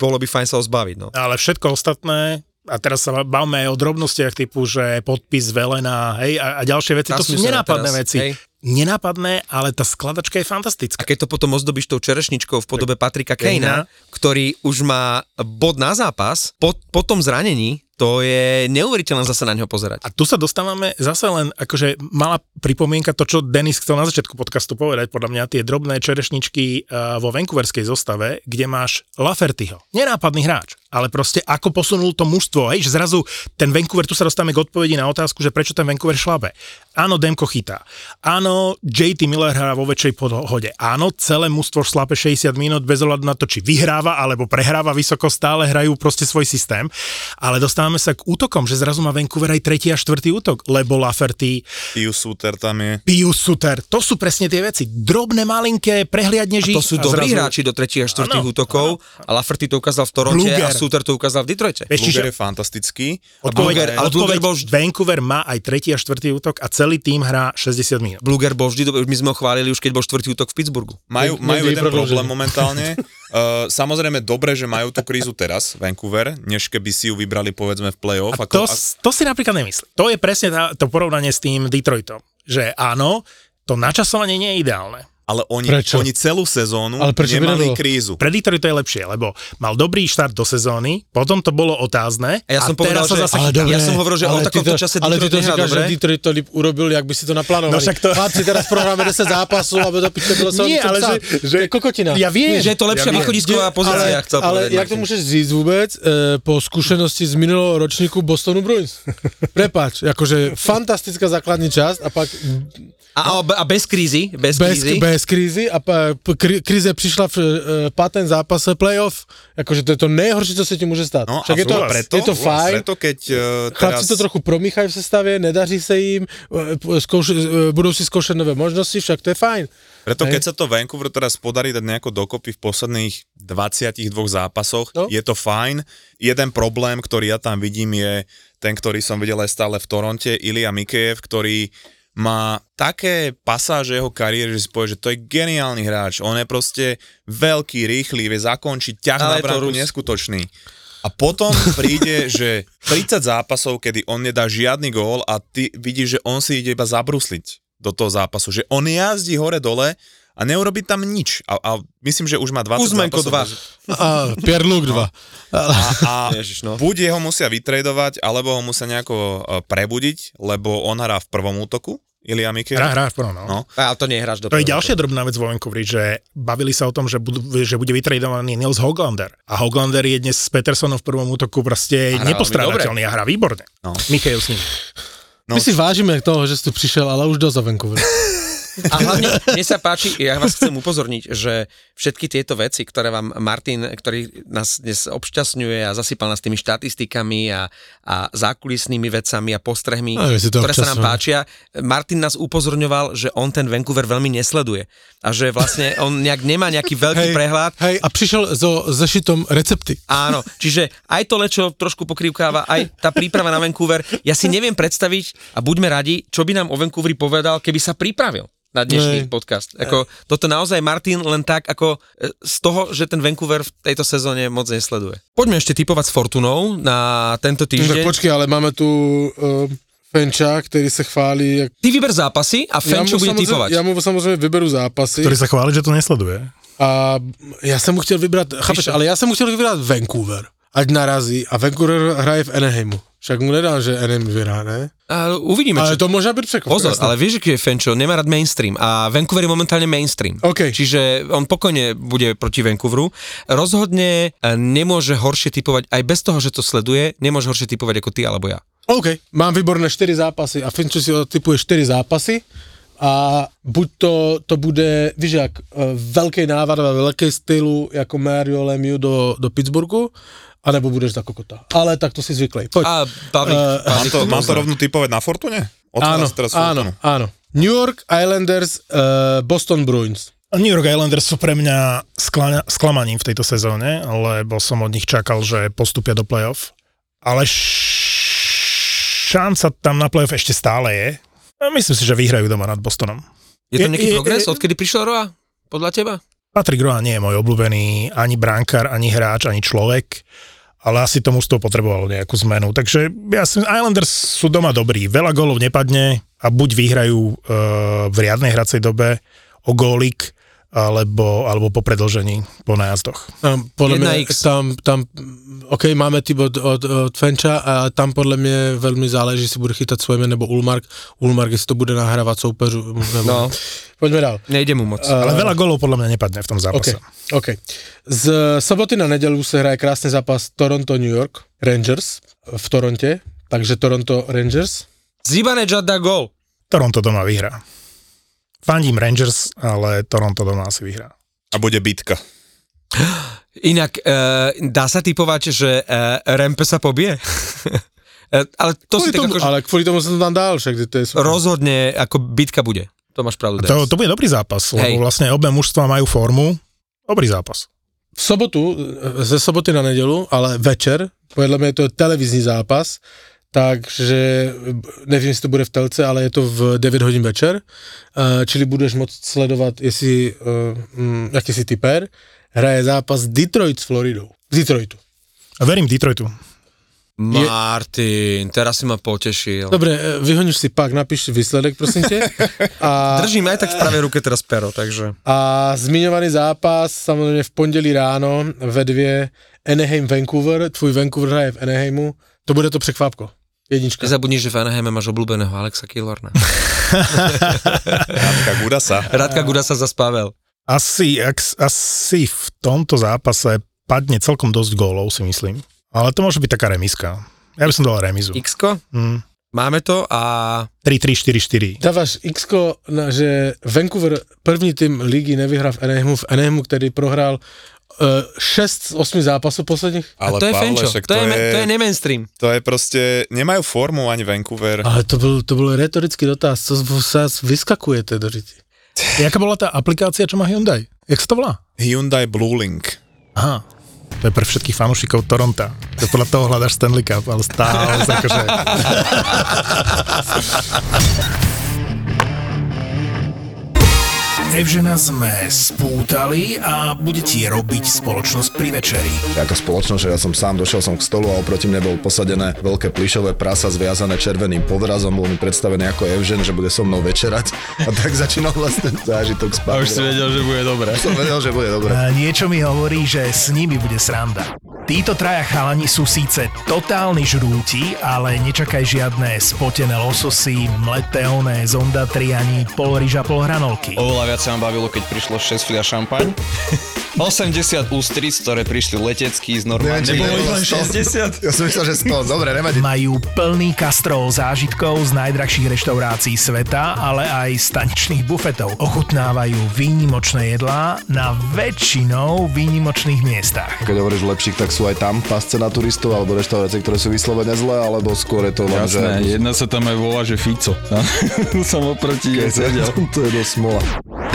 bolo by fajn sa ho zbaviť. No. Ale všetko ostatné, a teraz sa bavme aj o drobnostiach typu, že podpis Velena, hej, a, a ďalšie veci, to sú nenápadné teraz, veci. hej. Nenápadné, ale tá skladačka je A fantastická. keď to potom ozdobíš tou čerešničkou v podobe Patrika Kejna, ktorý už má bod na zápas, po, po tom zranení, to je neuveriteľné zase na neho pozerať. A tu sa dostávame zase len, akože malá pripomienka to, čo Denis chcel na začiatku podcastu povedať, podľa mňa tie drobné čerešničky uh, vo vancouverskej zostave, kde máš Lafertyho. Nenápadný hráč, ale proste ako posunul to mužstvo, hej, že zrazu ten Vancouver, tu sa dostávame k odpovedi na otázku, že prečo ten Vancouver šlabe. Áno, Demko chytá. Áno, JT Miller hrá vo väčšej podhode. Áno, celé mužstvo šlape 60 minút bez ohľadu na to, či vyhráva alebo prehráva vysoko, stále hrajú proste svoj systém. Ale dostávame sa k útokom, že zrazu má Vancouver aj tretí a štvrtý útok, lebo Laferty, Pius Suter tam je. Pius Suter, to sú presne tie veci. Drobné, malinké, prehliadnež To sú dobrí zrazu- hráči do tretích a štvrtých útokov a Lafferty to ukázal v Toronte Bluger. a Suter to ukázal v Detroite. Vieš, čiže Luger je fantastický. odpoveď, Bluger- ale Bluger bol vždy- Vancouver má aj tretí a štvrtý útok a celý tým hrá 60 minút. Bluger bol vždy, my sme ho chválili už keď bol štvrtý útok v Pittsburghu. Majú, majú jeden problém momentálne. Uh, samozrejme, dobre, že majú tú krízu teraz, Vancouver, než keby si ju vybrali povedzme v play-off. A to, to si napríklad nemyslím. To je presne tá, to porovnanie s tým Detroitom. Že áno, to načasovanie nie je ideálne. Ale oni, Prečo? oni celú sezónu Ale prečo nemali krízu. Pre Detroit to je lepšie, lebo mal dobrý štart do sezóny, potom to bolo otázne A ja som teraz povedal, sa že- zase Ale dobre, Ja som hovoril, že o takomto to- čase Ale ty to říkáš, že. Detroit to li- urobil, jak by si to naplánovali. No však to- Chlapci, teraz prohráme 10 zápasov, aby do piče bylo sa Nie, ale že, že to je kokotina. Ja viem, Že je to lepšia ja východisková pozícia, ale, chcel ale povedať. jak to môžeš říct vôbec e, po skúsenosti z minulého ročníku Bostonu Bruins? Prepáč, akože fantastická základní časť a pak A, a, a bez krízy, bez, bez, krízy. bez krízy a kríze prišla v e, patent zápase playoff. Akože to je to nejhoršie, čo sa ti môže stať. No Však je to, preto, je to fajn. Preto keď uh, Chlapci teraz... to trochu promíchajú v sestave, nedaří sa im, e, skouš, e, budú si skúšať nové možnosti, však to je fajn. Preto Hej. keď sa to Vancouver teraz podarí dať nejako dokopy v posledných 22 zápasoch, No. je to fajn. Jeden problém, ktorý ja tam vidím, je ten, ktorý som videl aj stále v Toronte, Ilia Mikejev, ktorý má také pasáže jeho kariéry, že si povie, že to je geniálny hráč. On je proste veľký, rýchly, vie zakončiť ťah Ale na bránku neskutočný. A potom príde, že 30 zápasov, kedy on nedá žiadny gól a ty vidíš, že on si ide iba zabrusliť do toho zápasu. Že on jazdí hore-dole a neurobi tam nič. A, a myslím, že už má 20 Kuzmenko zápasov. 2. A Pierre Luc 2. A, a Ježiš, no. buď jeho musia vytredovať, alebo ho musia nejako e, prebudiť, lebo on hrá v prvom útoku, Ilia Mike. Hrá, hrá v prvom, no. No. Ale to nehráš do To je ďalšia drobná vec vo Vancouveri, že bavili sa o tom, že, budú, že bude vytredovaný Nils Hoglander. A Hoglander je dnes s Petersonom v prvom útoku proste nepostrádateľný a hrá výborne. No. Michael s ním. No. My si vážime toho, že si tu prišiel, ale už dosť o Vancouver. A hlavne, mne sa páči, ja vás chcem upozorniť, že všetky tieto veci, ktoré vám Martin, ktorý nás dnes obšťastňuje a zasypal nás tými štatistikami a, a zákulisnými vecami a postrehmi, No, si to ktoré sa nám páčia, Martin nás upozorňoval, že on ten Vancouver veľmi nesleduje a že vlastne on nejak nemá nejaký veľký prehľad hej, a prišiel so zešitom recepty. Áno, čiže aj to lečo trošku pokrývkáva, aj tá príprava na Vancouver. Ja si neviem predstaviť a buďme radi, čo by nám o Vancouveri povedal, keby sa pripravil na dnešný Nej. podcast. Ako, toto naozaj Martin len tak ako e, z toho, že ten Vancouver v tejto sezóne moc nesleduje. Poďme ešte typovať s Fortunou na tento Tak týždeň. počkej, ale máme tu uh, Fenča, ktorý sa chváli. Jak... Ty vyber zápasy a Fenčo mu bude typovať. Ja mu samozrejme vyberú zápasy. Ktorý sa chváli, že to nesleduje. A ja som mu chcel vybrať, chápeš, ale ja som mu chcel vybrať Vancouver. Ať narazí a Vancouver hraje v Anaheimu. Však mu nedám, že Anaheim vyhrá, ne? A uvidíme, Ale čo... to môže byť překvapka. Pozor, ale vieš, že je Fenčo, nemá rád mainstream a Vancouver je momentálne mainstream. OK. Čiže on pokojne bude proti Vancouveru. Rozhodne e, nemôže horšie typovať, aj bez toho, že to sleduje, nemôže horšie typovať ako ty alebo ja. OK, mám výborné 4 zápasy a Finčo si typuje 4 zápasy a buď to, to bude, víš jak, e, veľký návrat a veľký stylu ako Mario Lemieux do, do Pittsburghu, anebo budeš za kokota. Ale tak to si zvyklý. Poď. A baví, Eh, Mám to, mám to rovno typovať na Fortune? áno, teraz áno, áno. New York Islanders, uh, Boston Bruins. New York Islanders sú pre mňa skla- sklamaním v tejto sezóne, lebo som od nich čakal, že postupia do playoff. Ale š- šanca tam na playoff ešte stále je. A myslím si, že vyhrajú doma nad Bostonom. Je to nejaký je- progres, je- odkedy prišiel Roa? Podľa teba? Patrick Roa nie je môj obľúbený ani bránkar, ani hráč, ani človek, ale asi to mužstvo potrebovalo nejakú zmenu. Takže ja si, Islanders sú doma dobrí, veľa gólov nepadne a buď vyhrajú uh, v riadnej hracej dobe o gólik, alebo, alebo po predlžení, po najazdoch. Tam, podľa mňa, tam, tam, OK, máme typ od, od, od Fenča a tam podle mě velmi záleží, jestli bude chytat Swayman nebo Ulmark. Ulmark, jestli to bude nahrávat soupeřu. Nebo... No, Poďme dál. nejde mu moc. Ale veľa golov podľa mňa nepadne v tom zápase. OK. Z soboty na nedělu se hraje krásný zápas Toronto-New York Rangers v Toronte, takže Toronto Rangers. Zibanejad dá gol. Toronto doma vyhrá. Fandím Rangers, ale Toronto doma asi vyhrá. A bude bitka. Inak, uh, dá sa typovať, že uh, Rempe sa pobije? Eh, ale to Kvôli si tak tomu, akože ale kvôli tomu som to tam dal, však to je super. rozhodne, ako bitka bude. To máš pravdu. To, to bude dobrý zápas, Hej. lebo vlastne obe mužstva majú formu. Dobrý zápas. v sobotu, ze soboty na nedělu, ale večer, podle mě je to televizní zápas, takže nevím, jestli to bude v telce, ale je to v 9 hodin večer, eh, čili budeš moct sledovat, jestli, eh, mm, jaký si typer, hraje zápas Detroit s Floridou. V Detroitu. A verím Detroitu. Martin, teraz si ma potešil. Dobre, eh, vyhoníš si pak, napíš výsledek, prosím tě. A, Držím aj tak v pravej ruke teraz pero, takže... a zmiňovaný zápas samozřejmě v pondělí ráno ve dvě Anaheim Vancouver, tvůj Vancouver hraje v Anaheimu, to bude to překvápko. Jednička. Nezabudni, že v Anaheime máš obľúbeného Alexa Killorna. Radka Gudasa. Radka Guda sa zaspável. Asi, ak, asi v tomto zápase padne celkom dosť gólov, si myslím. Ale to môže byť taká remiska. Ja by som dal remizu. x Mm. máme to a 3-3-4-4. Dáváš x na, že Vancouver první tým ligy nevyhrá v Anaheimu, v Anaheimu, který prohrál uh, 6 z 8 zápasů posledních. a Ale to je Pavle, Fenčo, však to, je, to je nemainstream. to je proste, nemajú formu ani Vancouver. Ale to byl, to byl retorický dotaz, co sa vyskakujete do řiti. Jaká bola tá aplikácia, čo má Hyundai? Jak sa to volá? Hyundai Blue Link. Aha. To je pre všetkých fanúšikov Toronta. To podľa toho hľadaš Stanley Cup, ale stále akože... Evžena sme spútali a bude ti robiť spoločnosť pri večeri. Ako spoločnosť, že ja som sám došiel som k stolu a oproti mne bol posadené veľké plišové prasa zviazané červeným povrazom, bol mi predstavený ako Evžen, že bude so mnou večerať a tak začínal vlastne zážitok spať. A už si vedel, že bude dobre. Som vedel, že bude dobre. A niečo mi hovorí, že s nimi bude sranda. Títo traja chalani sú síce totálni žrúti, ale nečakaj žiadne spotené lososy, mleté oné zondatri ani pol ryža, pol hranolky. Oveľa viac sa ma bavilo, keď prišlo 6 fľa šampaň. 80 ústric, ktoré prišli letecký z ich len 60? Ja som myslel, že 100. Dobre, nevadí. Majú plný kastrol zážitkov z najdrahších reštaurácií sveta, ale aj staničných bufetov. Ochutnávajú výnimočné jedlá na väčšinou výnimočných miestach. Keď hovoríš lepších, tak sú aj tam pasce na turistov alebo reštaurácie, ktoré sú vyslovene zlé, alebo skôr je to len, že... Jasné, jedna sa tam aj volá, že Fico. Som oproti jej sedel. to je dosť smola.